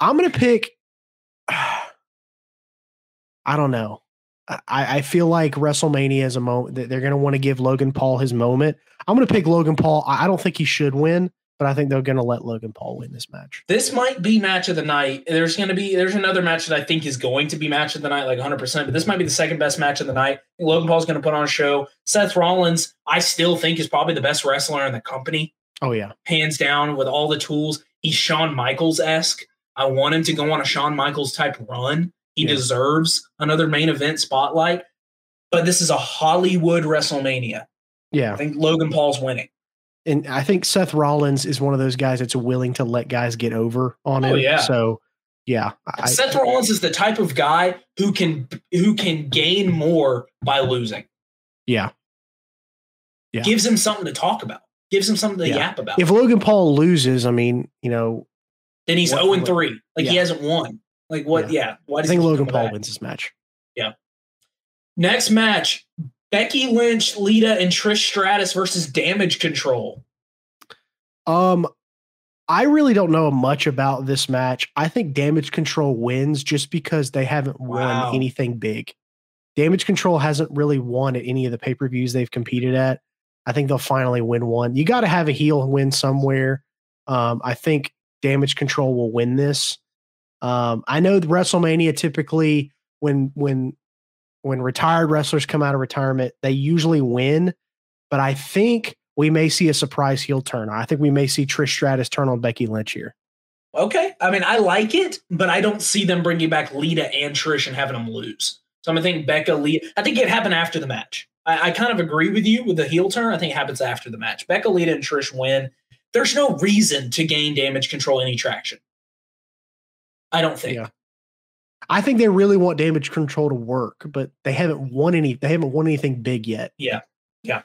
I'm gonna pick. I don't know. I, I feel like WrestleMania is a moment that they're going to want to give Logan Paul his moment. I'm going to pick Logan Paul. I don't think he should win, but I think they're going to let Logan Paul win this match. This might be match of the night. There's going to be there's another match that I think is going to be match of the night, like 100. percent But this might be the second best match of the night. Logan Paul's going to put on a show. Seth Rollins, I still think is probably the best wrestler in the company. Oh yeah, hands down with all the tools. He's Shawn Michaels esque. I want him to go on a Shawn Michaels type run. He yeah. deserves another main event spotlight. But this is a Hollywood WrestleMania. Yeah, I think Logan Paul's winning and I think Seth Rollins is one of those guys that's willing to let guys get over on oh, Yeah. So yeah, I, Seth Rollins is the type of guy who can who can gain more by losing. Yeah. Yeah. Gives him something to talk about. Gives him something to yeah. yap about. If Logan Paul loses, I mean, you know, then he's what, 0 and 3. Like yeah. he hasn't won. Like what? Yeah. yeah. Why does I think Logan Paul back? wins this match. Yeah. Next match, Becky Lynch, Lita, and Trish Stratus versus Damage Control. Um, I really don't know much about this match. I think Damage Control wins just because they haven't wow. won anything big. Damage Control hasn't really won at any of the pay per views they've competed at. I think they'll finally win one. You got to have a heel win somewhere. Um, I think Damage Control will win this. Um, I know WrestleMania typically when when when retired wrestlers come out of retirement, they usually win. But I think we may see a surprise heel turn. I think we may see Trish Stratus turn on Becky Lynch here. Okay. I mean, I like it, but I don't see them bringing back Lita and Trish and having them lose. So I'm going to think Becca, Lita. I think it happened after the match. I, I, kind of agree with you with the heel turn. I think it happens after the match. Becca, Lita, and Trish win. There's no reason to gain damage control any traction. I don't think. Yeah. I think they really want damage control to work, but they haven't won any. They haven't won anything big yet. Yeah, yeah.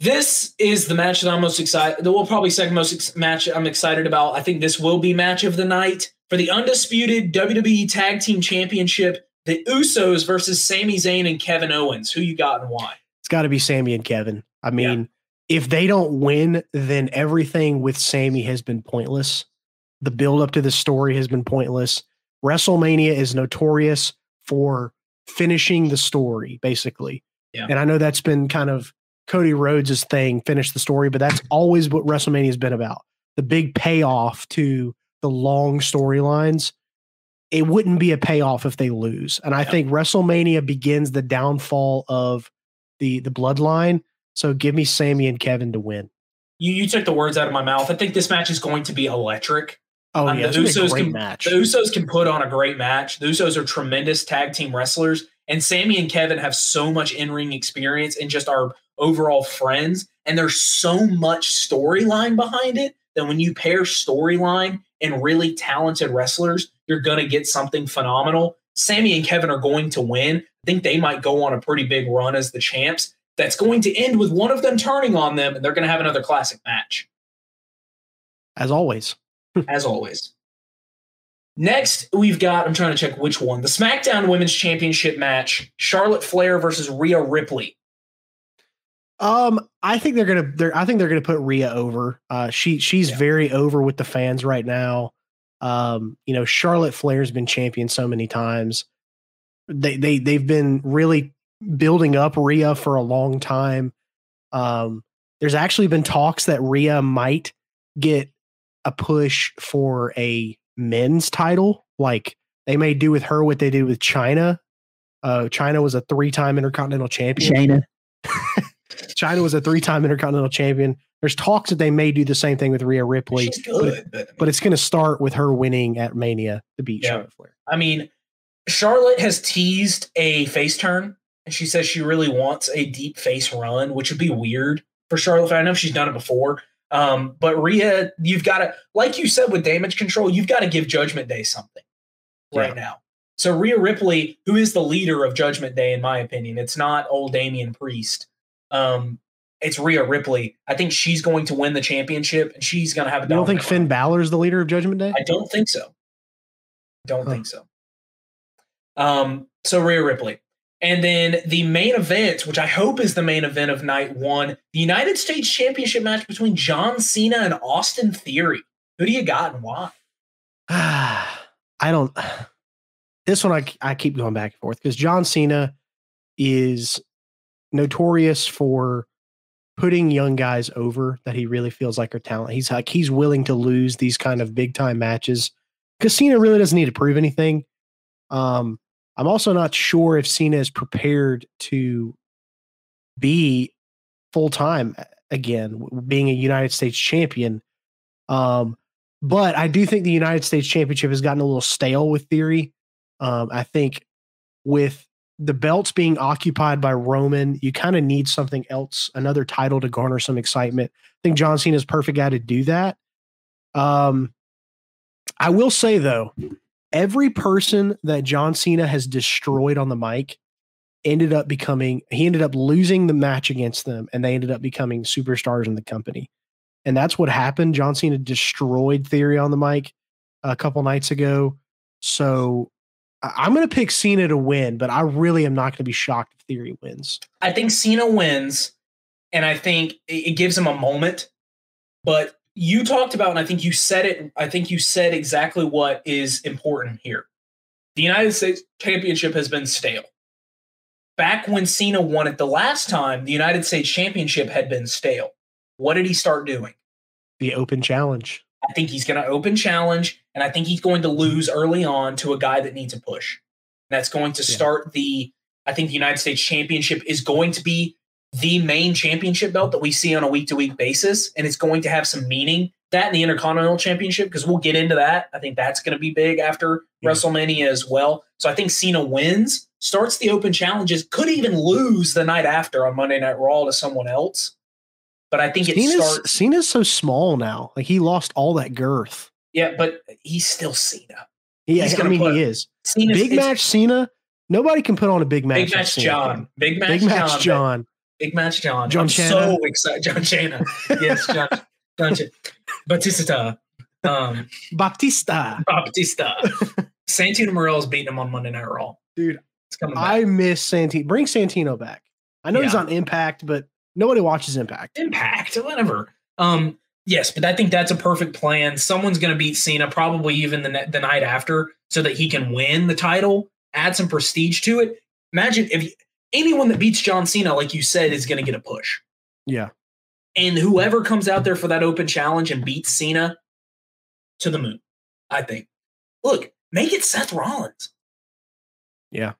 This is the match that I'm most excited. We'll probably second most ex- match I'm excited about. I think this will be match of the night for the undisputed WWE Tag Team Championship. The Usos versus Sami Zayn and Kevin Owens. Who you got and why? It's got to be Sami and Kevin. I mean, yeah. if they don't win, then everything with Sami has been pointless. The build up to the story has been pointless. WrestleMania is notorious for finishing the story, basically. Yeah. And I know that's been kind of Cody Rhodes' thing, finish the story, but that's always what WrestleMania has been about. The big payoff to the long storylines. It wouldn't be a payoff if they lose. And I yeah. think WrestleMania begins the downfall of the the bloodline. So give me Sami and Kevin to win. You you took the words out of my mouth. I think this match is going to be electric. Oh um, yeah, the Usos can match. the Usos can put on a great match. The Usos are tremendous tag team wrestlers, and Sami and Kevin have so much in ring experience and just are overall friends. And there's so much storyline behind it that when you pair storyline and really talented wrestlers, you're gonna get something phenomenal. Sami and Kevin are going to win. I think they might go on a pretty big run as the champs. That's going to end with one of them turning on them, and they're going to have another classic match. As always as always. Next, we've got, I'm trying to check which one. The SmackDown Women's Championship match, Charlotte Flair versus Rhea Ripley. Um, I think they're gonna they're I think they're gonna put Rhea over. Uh she she's yeah. very over with the fans right now. Um, you know, Charlotte Flair's been champion so many times. They they they've been really building up Rhea for a long time. Um, there's actually been talks that Rhea might get a push for a men's title. Like they may do with her what they did with Chyna. Uh, Chyna was a three-time Intercontinental Champion. Chyna. Chyna was a three-time Intercontinental Champion. There's talks that they may do the same thing with Rhea Ripley. She's good, but, but, but it's going to start with her winning at Mania to beat yeah. Charlotte Flair. I mean, Charlotte has teased a face turn, and she says she really wants a deep face run, which would be weird for Charlotte. I know she's done it before, um, but Rhea, you've got to, like you said with damage control, you've got to give Judgment Day something right yeah. now. So Rhea Ripley, who is the leader of Judgment Day, in my opinion, it's not old Damian Priest. Um, it's Rhea Ripley. I think she's going to win the championship, and she's going to have a. You don't think Finn Balor is the leader of Judgment Day? I don't think so. Don't huh. think so. Um, so Rhea Ripley. And then the main event, which I hope is the main event of night one, the United States Championship match between John Cena and Austin Theory. Who do you got and why? I don't. This one I, I keep going back and forth because John Cena is notorious for putting young guys over that he really feels like are talent. He's like he's willing to lose these kind of big time matches because Cena really doesn't need to prove anything. Um, I'm also not sure if Cena is prepared to be full time again, being a United States champion. Um, but I do think the United States Championship has gotten a little stale with Theory. Um, I think with the belts being occupied by Roman, you kind of need something else, another title to garner some excitement. I think John Cena is perfect guy to do that. Um, I will say though, every person that John Cena has destroyed on the mic ended up becoming he ended up losing the match against them and they ended up becoming superstars in the company. And that's what happened. John Cena destroyed Theory on the mic a couple nights ago. So I'm going to pick Cena to win, but I really am not going to be shocked if Theory wins. I think Cena wins, and I think it gives him a moment. But you talked about, and I think you said it, I think you said exactly what is important here. The United States Championship has been stale. Back when Cena won it the last time, the United States Championship had been stale. What did he start doing? The open challenge. I think he's going to open challenge, and I think he's going to lose early on to a guy that needs a push. That's going to start yeah. the. I think the United States Championship is going to be the main championship belt that we see on a week to week basis, and it's going to have some meaning. That and the Intercontinental Championship, because we'll get into that. I think that's going to be big after Yeah. WrestleMania as well. So I think Cena wins, starts the open challenges, could even lose the night after on Monday Night Raw to someone else. But I think it Cena's, starts. Cena's so small now. Like he lost all that girth. Yeah, but he's still Cena. Yeah, He's I mean put- he is. Cena's Big match Cena. Nobody can put on a big match. Big match John. Big match Big match John. John. Big match John. John I'm Cena. so excited. John Chana. Yes, John. John Ch- Batista. Um, Batista. Batista. Santino Marella beating him on Monday Night Raw. Dude, It's coming back. I miss Santino. Bring Santino back. I know he's on Impact, but nobody watches Impact. Impact, whatever. Um, yes, but I think that's a perfect plan. Someone's going to beat Cena, probably even the ne- the night after, so that he can win the title, add some prestige to it. Imagine if you, anyone that beats John Cena, like you said, is going to get a push. Yeah. and whoever comes out there for that open challenge and beats Cena to the moon, I think. Look, make it Seth Rollins. Yeah.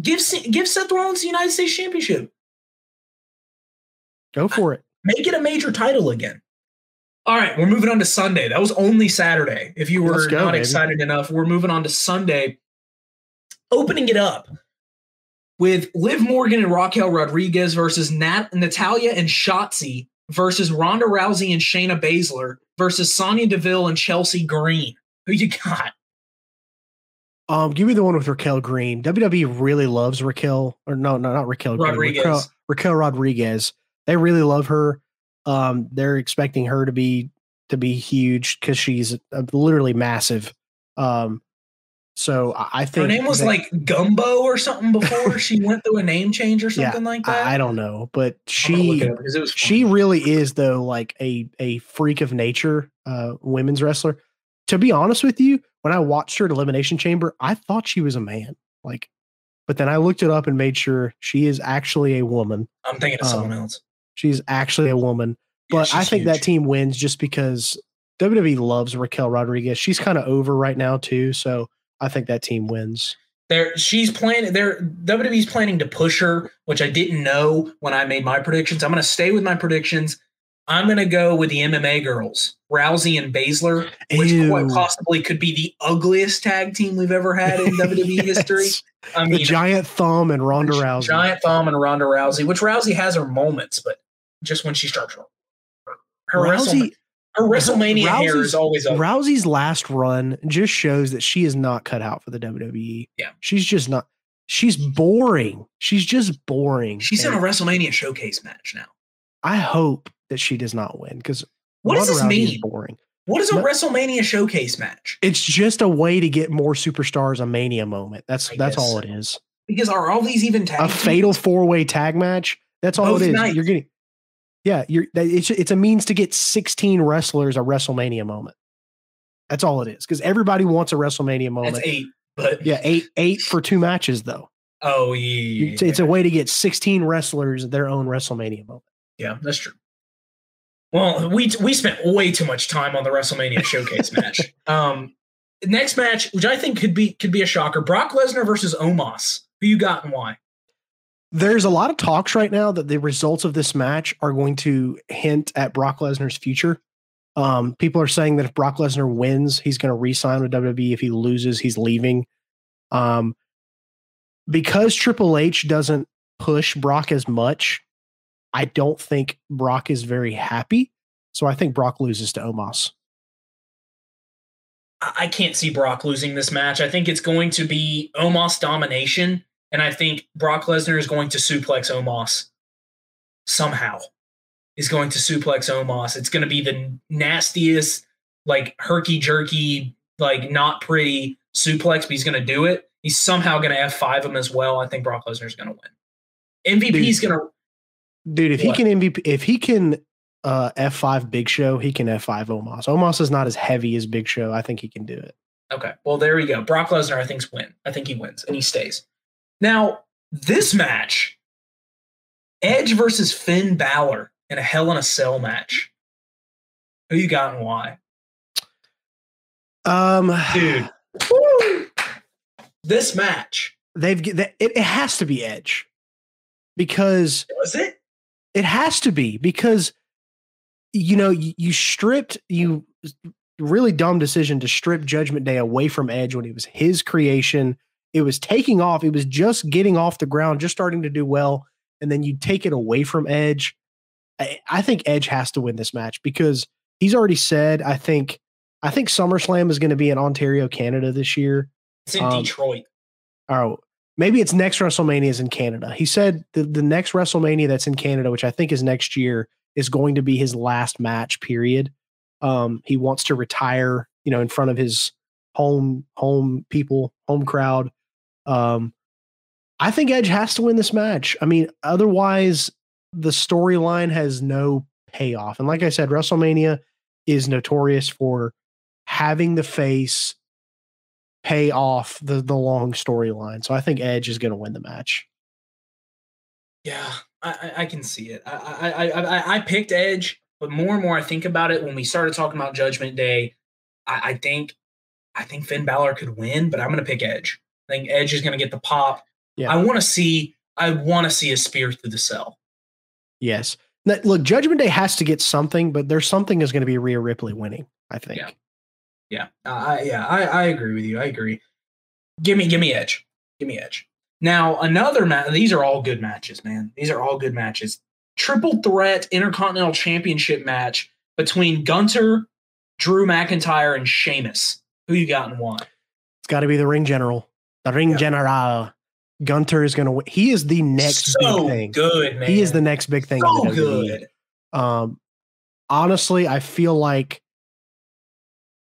Give give Seth Rollins the United States Championship. Go for it. Make it a major title again. All right, we're moving on to Sunday. That was only Saturday. If you were go, not baby. excited enough, we're moving on to Sunday. Opening it up with Liv Morgan and Raquel Rodriguez versus Nat- Natalya and Shotzi versus Ronda Rousey and Shayna Baszler versus Sonya Deville and Chelsea Green. Who you got? Um, give me the one with Raquel Green. WWE really loves Raquel, or no, no, not Raquel Green. Rodriguez. Raquel, Raquel Rodriguez. They really love her. Um, they're expecting her to be to be huge because she's literally massive. Um, so I, think Her name was that- like Gumbo or something before she went through a name change or Yeah, something like that. I, I don't know, but I'm gonna look she it it she really is though like a a freak of nature uh women's wrestler. To be honest with you when i watched her at elimination chamber i thought she was a man like but then i looked it up and made sure she is actually a woman. I'm thinking of um, someone else. she's actually a woman Yeah, but i think that team wins just because wwe loves raquel rodriguez. She's kind of over right now too so i think that team wins There, she's planning. There, WWE's planning to push her, which I didn't know when I made my predictions. I'm going to stay with my predictions. I'm going to go with the MMA girls, Rousey and Baszler, which quite possibly could be the ugliest tag team we've ever had in WWE history. Yes. I the mean, giant thumb and ronda rousey Giant Thumb and Ronda Rousey, which Rousey has her moments, but just when she starts her, her, rousey her WrestleMania hair is always up. Rousey's last run just shows that she is not cut out for the WWE. Yeah. She's just not. She's boring. She's just boring. She's in a WrestleMania showcase match now. I hope that she does not win because What does this mean? Boring. What is a No- WrestleMania showcase match? It's just a way to get more superstars a Mania moment. That's I that's guess all it is. Because are all these even tag A teams? fatal four way tag match. That's all Both it is. nights. You're getting. Yeah, you're. It's it's a means to get 16 wrestlers a WrestleMania moment. That's all it is because everybody wants a WrestleMania moment. That's eight. But Yeah, eight eight for two matches though. oh yeah, It's, it's a way to get 16 wrestlers their own WrestleMania moment. yeah, that's true. Well, we we spent way too much time on the WrestleMania showcase match. Um, next match, which I think could be could be a shocker: Brock Lesnar versus Omos. Who you got and why? There's a lot of talks right now that the results of this match are going to hint at Brock Lesnar's future. Um, people are saying that if Brock Lesnar wins, he's going to re-sign with WWE. If he loses, he's leaving. Um, because Triple H doesn't push Brock as much, I don't think Brock is very happy. So I think Brock loses to Omos. I I can't see Brock losing this match. I think it's going to be Omos domination, and I think Brock Lesnar is going to suplex Omos somehow. Is going to suplex Omos. It's going to be the nastiest, like herky jerky, like not pretty suplex, but he's going to do it. He's somehow going to F5 him as well. I think Brock Lesnar is going to win. MVP's going to Dude, if he can MVP, if he can uh, F5 Big Show, he can F5 Omos. Omos is not as heavy as Big Show. I think he can do it. Okay. Well, there we go. Brock Lesnar, I think's win. I think he wins and he stays. Now, this match, Edge versus Finn Balor in a Hell in a Cell match. Who you got and why? Um, Dude. Woo! This match. they've g- that- it, it has to be Edge because Was it? It has to be because you know you, you stripped you really dumb decision to strip Judgment Day away from Edge when it was his creation. It was taking off. It was just getting off the ground, just starting to do well, and then you take it away from Edge. I, I think Edge has to win this match because he's already said. I think I think SummerSlam is going to be in Ontario, Canada this year. It's in Um, Detroit. Oh, maybe it's next WrestleMania is in Canada. He said the, the next WrestleMania that's in Canada, which I think is next year, is going to be his last match, period. Um, he wants to retire, you know, in front of his home home people, home crowd. Um, I think Edge has to win this match. I mean, otherwise the storyline has no payoff. And like I said, WrestleMania is notorious for having the face pay off the the long storyline. So I think Edge is going to win the match. Yeah, I, I- can see it. I, I, I, I, I picked Edge, but more and more I think about it when we started talking about Judgment Day. I, I think, I think Finn Balor could win, but I'm going to pick Edge. I think Edge is going to get the pop. Yeah. I want to see, I want to see a spear through the cell. Yes. Look, Judgment Day has to get something, but there's something is going to be Rhea Ripley winning. I think. Yeah. Yeah, uh, I, yeah, I, I agree with you. I agree. Give me, give me Edge. Give me Edge. Now another match. These are all good matches, man. These are all good matches. Triple threat Intercontinental Championship match between Gunther, Drew McIntyre, and Sheamus. Who you got in one? It's got to be the ring general. The ring Yeah. general. Gunther is going to win. He is the next so big thing. good, man. He is the next big thing. so good. Um, honestly, I feel like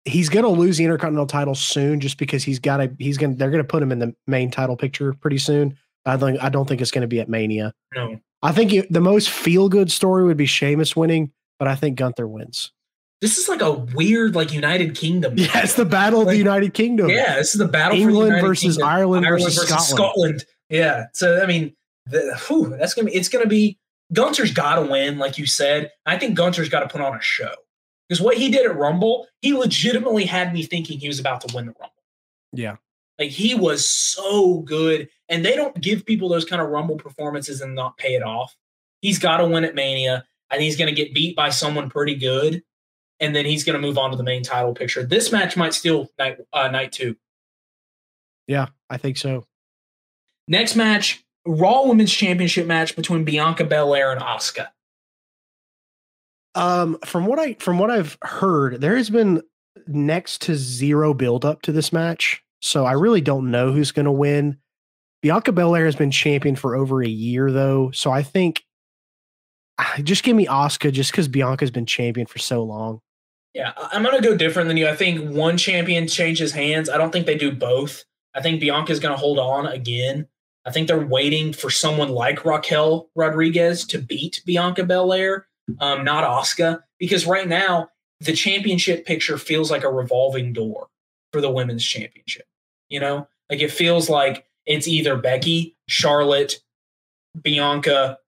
he's going to lose the Intercontinental title soon, just because he's got to. He's going. to They're going to put him in the main title picture pretty soon. I think. I don't think it's going to be at Mania. No, I think it, the most feel good story would be Sheamus winning, but I think Gunther wins. This is like a weird, like United Kingdom. Yeah, it's the battle of the United Kingdom. Yeah, this is the battle for the England United versus Kingdom. Ireland, versus, Scotland. Scotland. Yeah. So I mean, the, whew, that's gonna be. It's gonna be. Gunther's got to win, like you said. I think Gunther's got to put on a show because what he did at Rumble, he legitimately had me thinking he was about to win the Rumble. Yeah. Like he was so good, and they don't give people those kind of Rumble performances and not pay it off. He's got to win at Mania, and he's going to get beat by someone pretty good, and then he's going to move on to the main title picture. This match might steal night uh, night two. Yeah, I think so. Next match, Raw Women's Championship match between Bianca Belair and Asuka. Um, from what I from what I've heard, there has been next to zero build up to this match, so I really don't know who's going to win. Bianca Belair has been champion for over a year, though, so I think just give me Asuka just because Bianca's been champion for so long. Yeah, I'm going to go different than you. I think one champion changes hands. I don't think they do both. I think Bianca's going to hold on again. I think they're waiting for someone like Raquel Rodriguez to beat Bianca Belair, um, not Asuka, because right now the championship picture feels like a revolving door for the women's championship. You know, like it feels like it's either Becky, Charlotte, Bianca.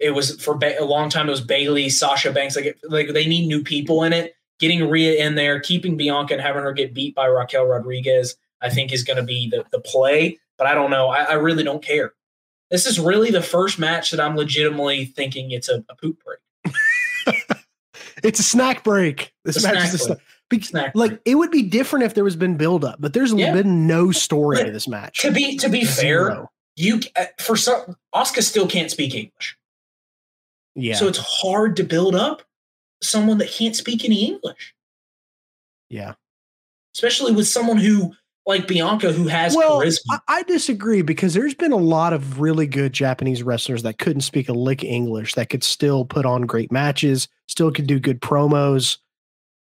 It was for ba- a long time. It was Bayley, Sasha Banks. Like, it, like they need new people in it. Getting Rhea in there, keeping Bianca and having her get beat by Raquel Rodriguez, I think is going to be the, the play. But I don't know. I, I really don't care. This is really the first match that I'm legitimately thinking it's a, a poop break. It's a snack break. This match is a snack. Be- Snack like break. it would be different if there was been build up, but there's Yeah. been no story But to this match. to be to be fair, you uh, for some Asuka still can't speak English, yeah, so it's hard to build up someone that can't speak any English. yeah. especially with someone who like Bianca who has well, charisma. I, I disagree because there's been a lot of really good Japanese wrestlers that couldn't speak a lick English that could still put on great matches, still could do good promos.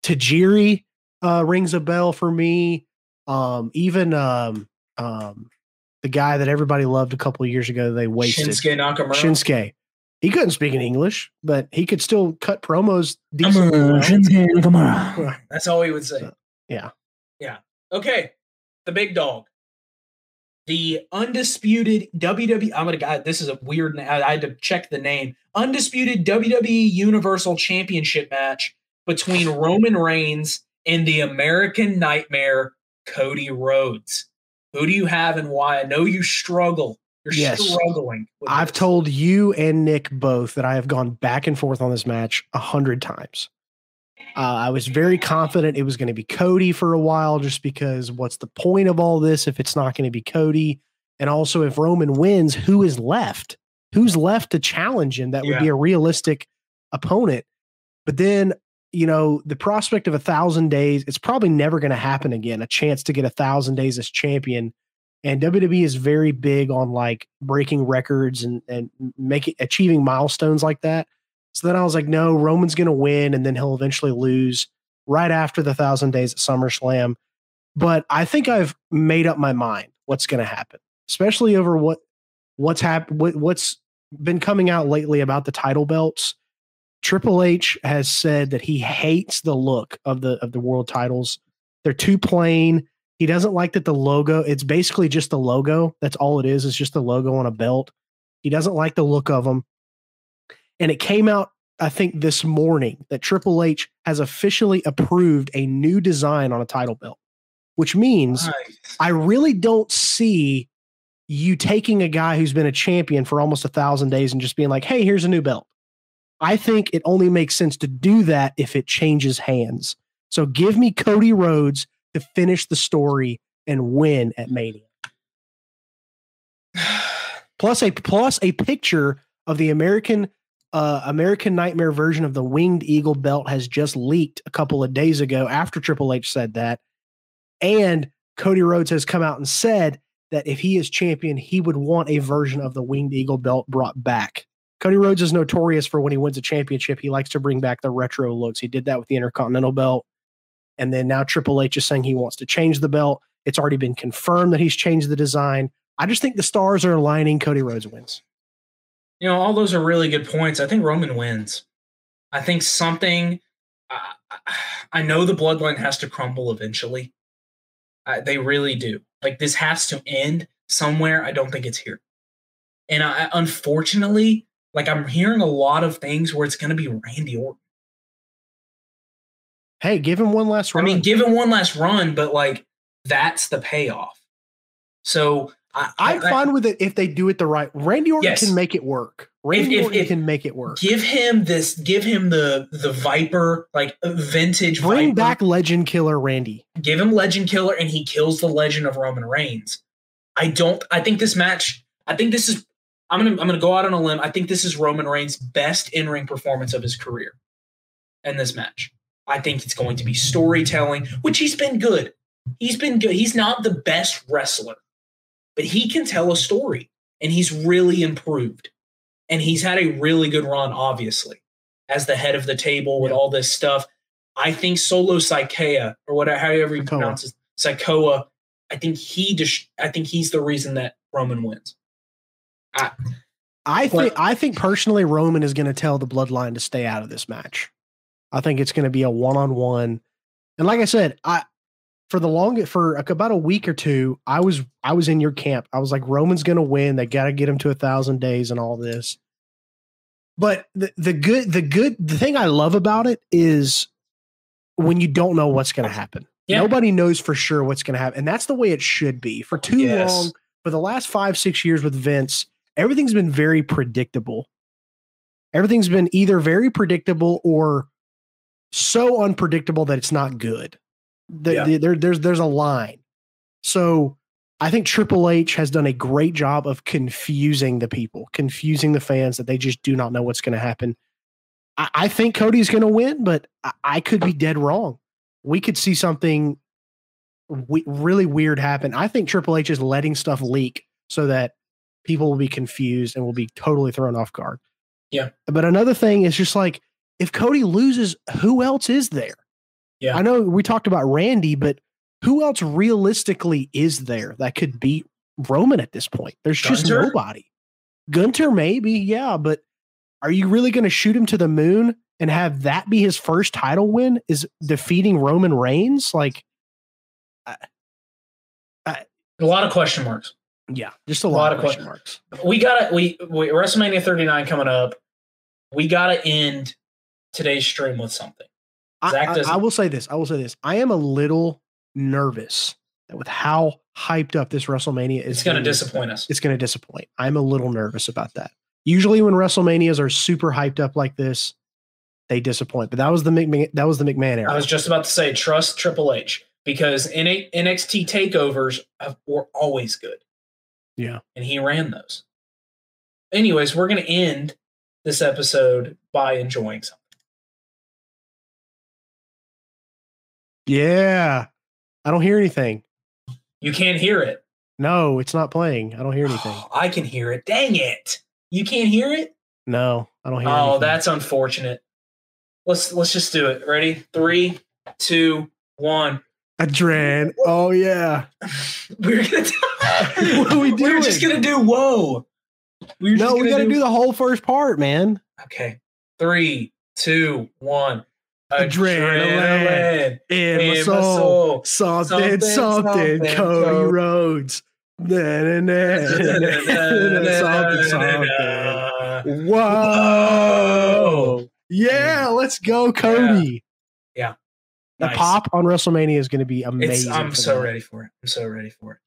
Tajiri uh, rings a bell for me. Um, even um, um, the guy that everybody loved a couple of years ago, they wasted Shinsuke Nakamura. Shinsuke. He couldn't speak in English, but he could still cut promos decently. That's all he would say. Yeah. Yeah. Okay. The big dog. The undisputed WWE. I'm gonna. God, this is a weird. I, I had to check the name. Undisputed WWE Universal Championship match between Roman Reigns and the American Nightmare Cody Rhodes. Who do you have and why? I know you struggle You're Yes. struggling. with I've this. told you and Nick both that I have gone back and forth on this match a hundred times. Uh, I was very confident it was going to be Cody for a while, just because what's the point of all this if it's not going to be Cody? And also, if Roman wins, who is left? Who's left to challenge him? That would be a realistic opponent. But then, you know, the prospect of a thousand days, it's probably never going to happen again. A chance to get a thousand days as champion. And WWE is very big on like breaking records and and making achieving milestones like that. So then I was like, no, Roman's going to win, and then he'll eventually lose right after the thousand days at SummerSlam. But I think I've made up my mind what's going to happen, especially over what what's happened, what, what's been coming out lately about the title belts. Triple H has said that he hates the look of the of the world titles. They're too plain. He doesn't like that the logo, it's basically just the logo. That's all it is, it's just the logo on a belt. He doesn't like the look of them. And it came out, I think, this morning that Triple H has officially approved a new design on a title belt, which means Nice. I really don't see you taking a guy who's been a champion for almost a thousand days and just being like, hey, here's a new belt. I think it only makes sense to do that if it changes hands. So give me Cody Rhodes to finish the story and win at Mania. Plus a plus a picture of the American uh, American Nightmare version of the Winged Eagle belt has just leaked a couple of days ago after Triple H said that. And Cody Rhodes has come out and said that if he is champion, he would want a version of the Winged Eagle belt brought back. Cody Rhodes is notorious for when he wins a championship, he likes to bring back the retro looks. He did that with the Intercontinental belt. And then now Triple H is saying he wants to change the belt. It's already been confirmed that he's changed the design. I just think the stars are aligning. Cody Rhodes wins. You know, all those are really good points. I think Roman wins. I think something. Uh, I know the bloodline has to crumble eventually. They really do. Like this has to end somewhere. I don't think it's here. And I, unfortunately, like I'm hearing a lot of things where it's going to be Randy Orton. Hey, give him one last run. I mean, give him one last run, but like that's the payoff. So I, I'm I- fine with it if they do it the right. Randy Orton Yes. can make it work. Randy if- Orton if- can make it work. give him this. Give him the the Viper, like uh, vintage. Bring Viper. back Legend Killer Randy. give him Legend Killer, and he kills the Legend of Roman Reigns. I don't. I think this match. I think this is. I'm gonna. I'm gonna go out on a limb. I think this is Roman Reigns' best in ring performance of his career. In this match, I think it's going to be storytelling, which he's been good. He's been good. He's not the best wrestler, but he can tell a story, and he's really improved. And he's had a really good run, obviously, as the head of the table with Yeah. all this stuff. I think Solo Sikoa, or whatever, however you pronounce it, Sikoa, I think he just, I think he's the reason that Roman wins. I, I But- think I think personally Roman is going to tell the bloodline to stay out of this match. I think it's going to be a one-on-one. And like I said, I for the long for about a week or two, I was I was in your camp. I was like Roman's going to win. They got to get him to a 1000 days and all this. But the the good the good the thing I love about it is when you don't know what's going to happen. Yeah. Nobody knows for sure what's going to happen. And that's the way it should be. For too Yes. long, for the last five, six years with Vince, everything's been very predictable. Everything's been either very predictable or so unpredictable that it's not good. The- Yeah. the- there, there's there's a line. So I think Triple H has done a great job of confusing the people, confusing the fans that they just do not know what's going to happen. I, I think Cody's going to win, but I, I could be dead wrong. We could see something we, really weird happen. I think Triple H is letting stuff leak so that people will be confused and will be totally thrown off guard. Yeah. But another thing is just like if Cody loses, who else is there? Yeah. I know we talked about Randy, but who else realistically is there that could beat Roman at this point? There's just nobody. Gunther, maybe, yeah, but are you really going to shoot him to the moon and have that be his first title win? Is defeating Roman Reigns? Like, a lot of question marks. yeah, just a lot, of question que- marks. We gotta, we, we WrestleMania 39 coming up. We gotta end today's stream with something. I, Zach I- doesn't- I will say this. I will say this. I am a little nervous with how hyped up this WrestleMania is, It's going to disappoint us. It's going to disappoint. I'm a little nervous about that. Usually, when WrestleManias are super hyped up like this, they disappoint. But that was the McMahon, that was the McMahon era. I was just about to say trust Triple H because NXT takeovers have- were always good. Yeah. And he ran those. Anyways, we're going to end this episode by enjoying something. Yeah, I don't hear anything. You can't hear it. No, it's not playing. I don't hear anything. I can hear it. Dang it. You can't hear it? No, I don't hear. Oh, anything. that's unfortunate. Let's let's just do it. Ready? Three, two, one. Adren. Oh yeah. We're gonna What are we doing? We're just gonna do whoa. We're just No, we gonna got to do the whole first part, man. Okay. Three, two, one. Adrenaline In, my, in my soul. soul. Something, Something, something, Cody. Rhodes. Na, na, na, na, na, na, something, something. Whoa. Yeah, let's go, Cody. Yeah. The Nice. pop on WrestleMania is going to be It's, amazing. I'm so that. ready for it. I'm so ready for it.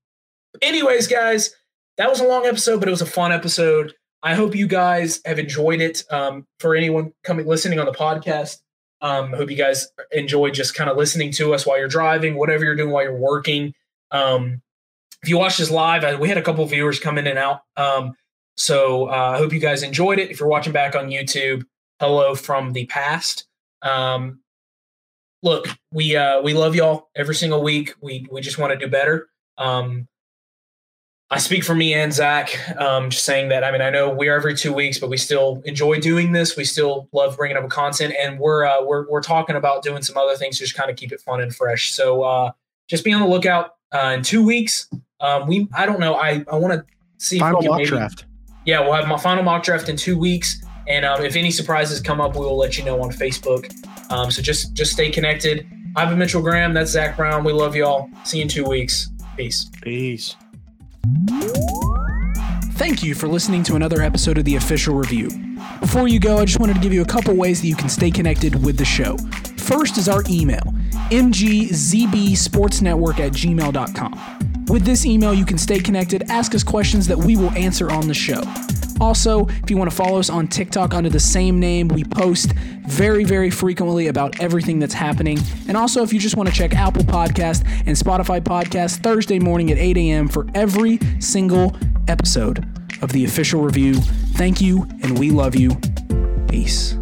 Anyways, guys, that was a long episode, but it was a fun episode. I hope you guys have enjoyed it. Um, for anyone coming listening on the podcast, um, hope you guys enjoy just kind of listening to us while you're driving, whatever you're doing while you're working. Um, if you watched this live, I, we had a couple viewers come in and out. Um, so uh, I hope you guys enjoyed it. If you're watching back on YouTube, hello from the past. Um, look, we uh, we love y'all every single week. We we just want to do better. Um, I speak for me and Zach, um, just saying that. I mean, I know we're every two weeks, but we still enjoy doing this. We still love bringing up content, and we're uh, we're we're talking about doing some other things to just kind of keep it fun and fresh. So uh, just be on the lookout uh, in two weeks. Um, we I don't know. I I want to see if Final we can mock maybe- draft. yeah, we'll have my final mock draft in two weeks, and um, if any surprises come up, we will let you know on Facebook. Um, so just just stay connected. I've been Mitchell Graham. That's Zach Brown. We love y'all. See you in two weeks. Peace. Peace. Thank you for listening to another episode of the Official Review. Before you go, I just wanted to give you a couple ways that you can stay connected with the show. First is our email, mgzbsportsnetwork at gmail.com. With this email, you can stay connected, ask us questions that we will answer on the show. Also, if you want to follow us on TikTok under the same name, we post very, very frequently about everything that's happening. And also, if you just want to check Apple Podcast and Spotify Podcast Thursday morning at 8 a.m. for every single episode of the official review. Thank you, and we love you. Peace.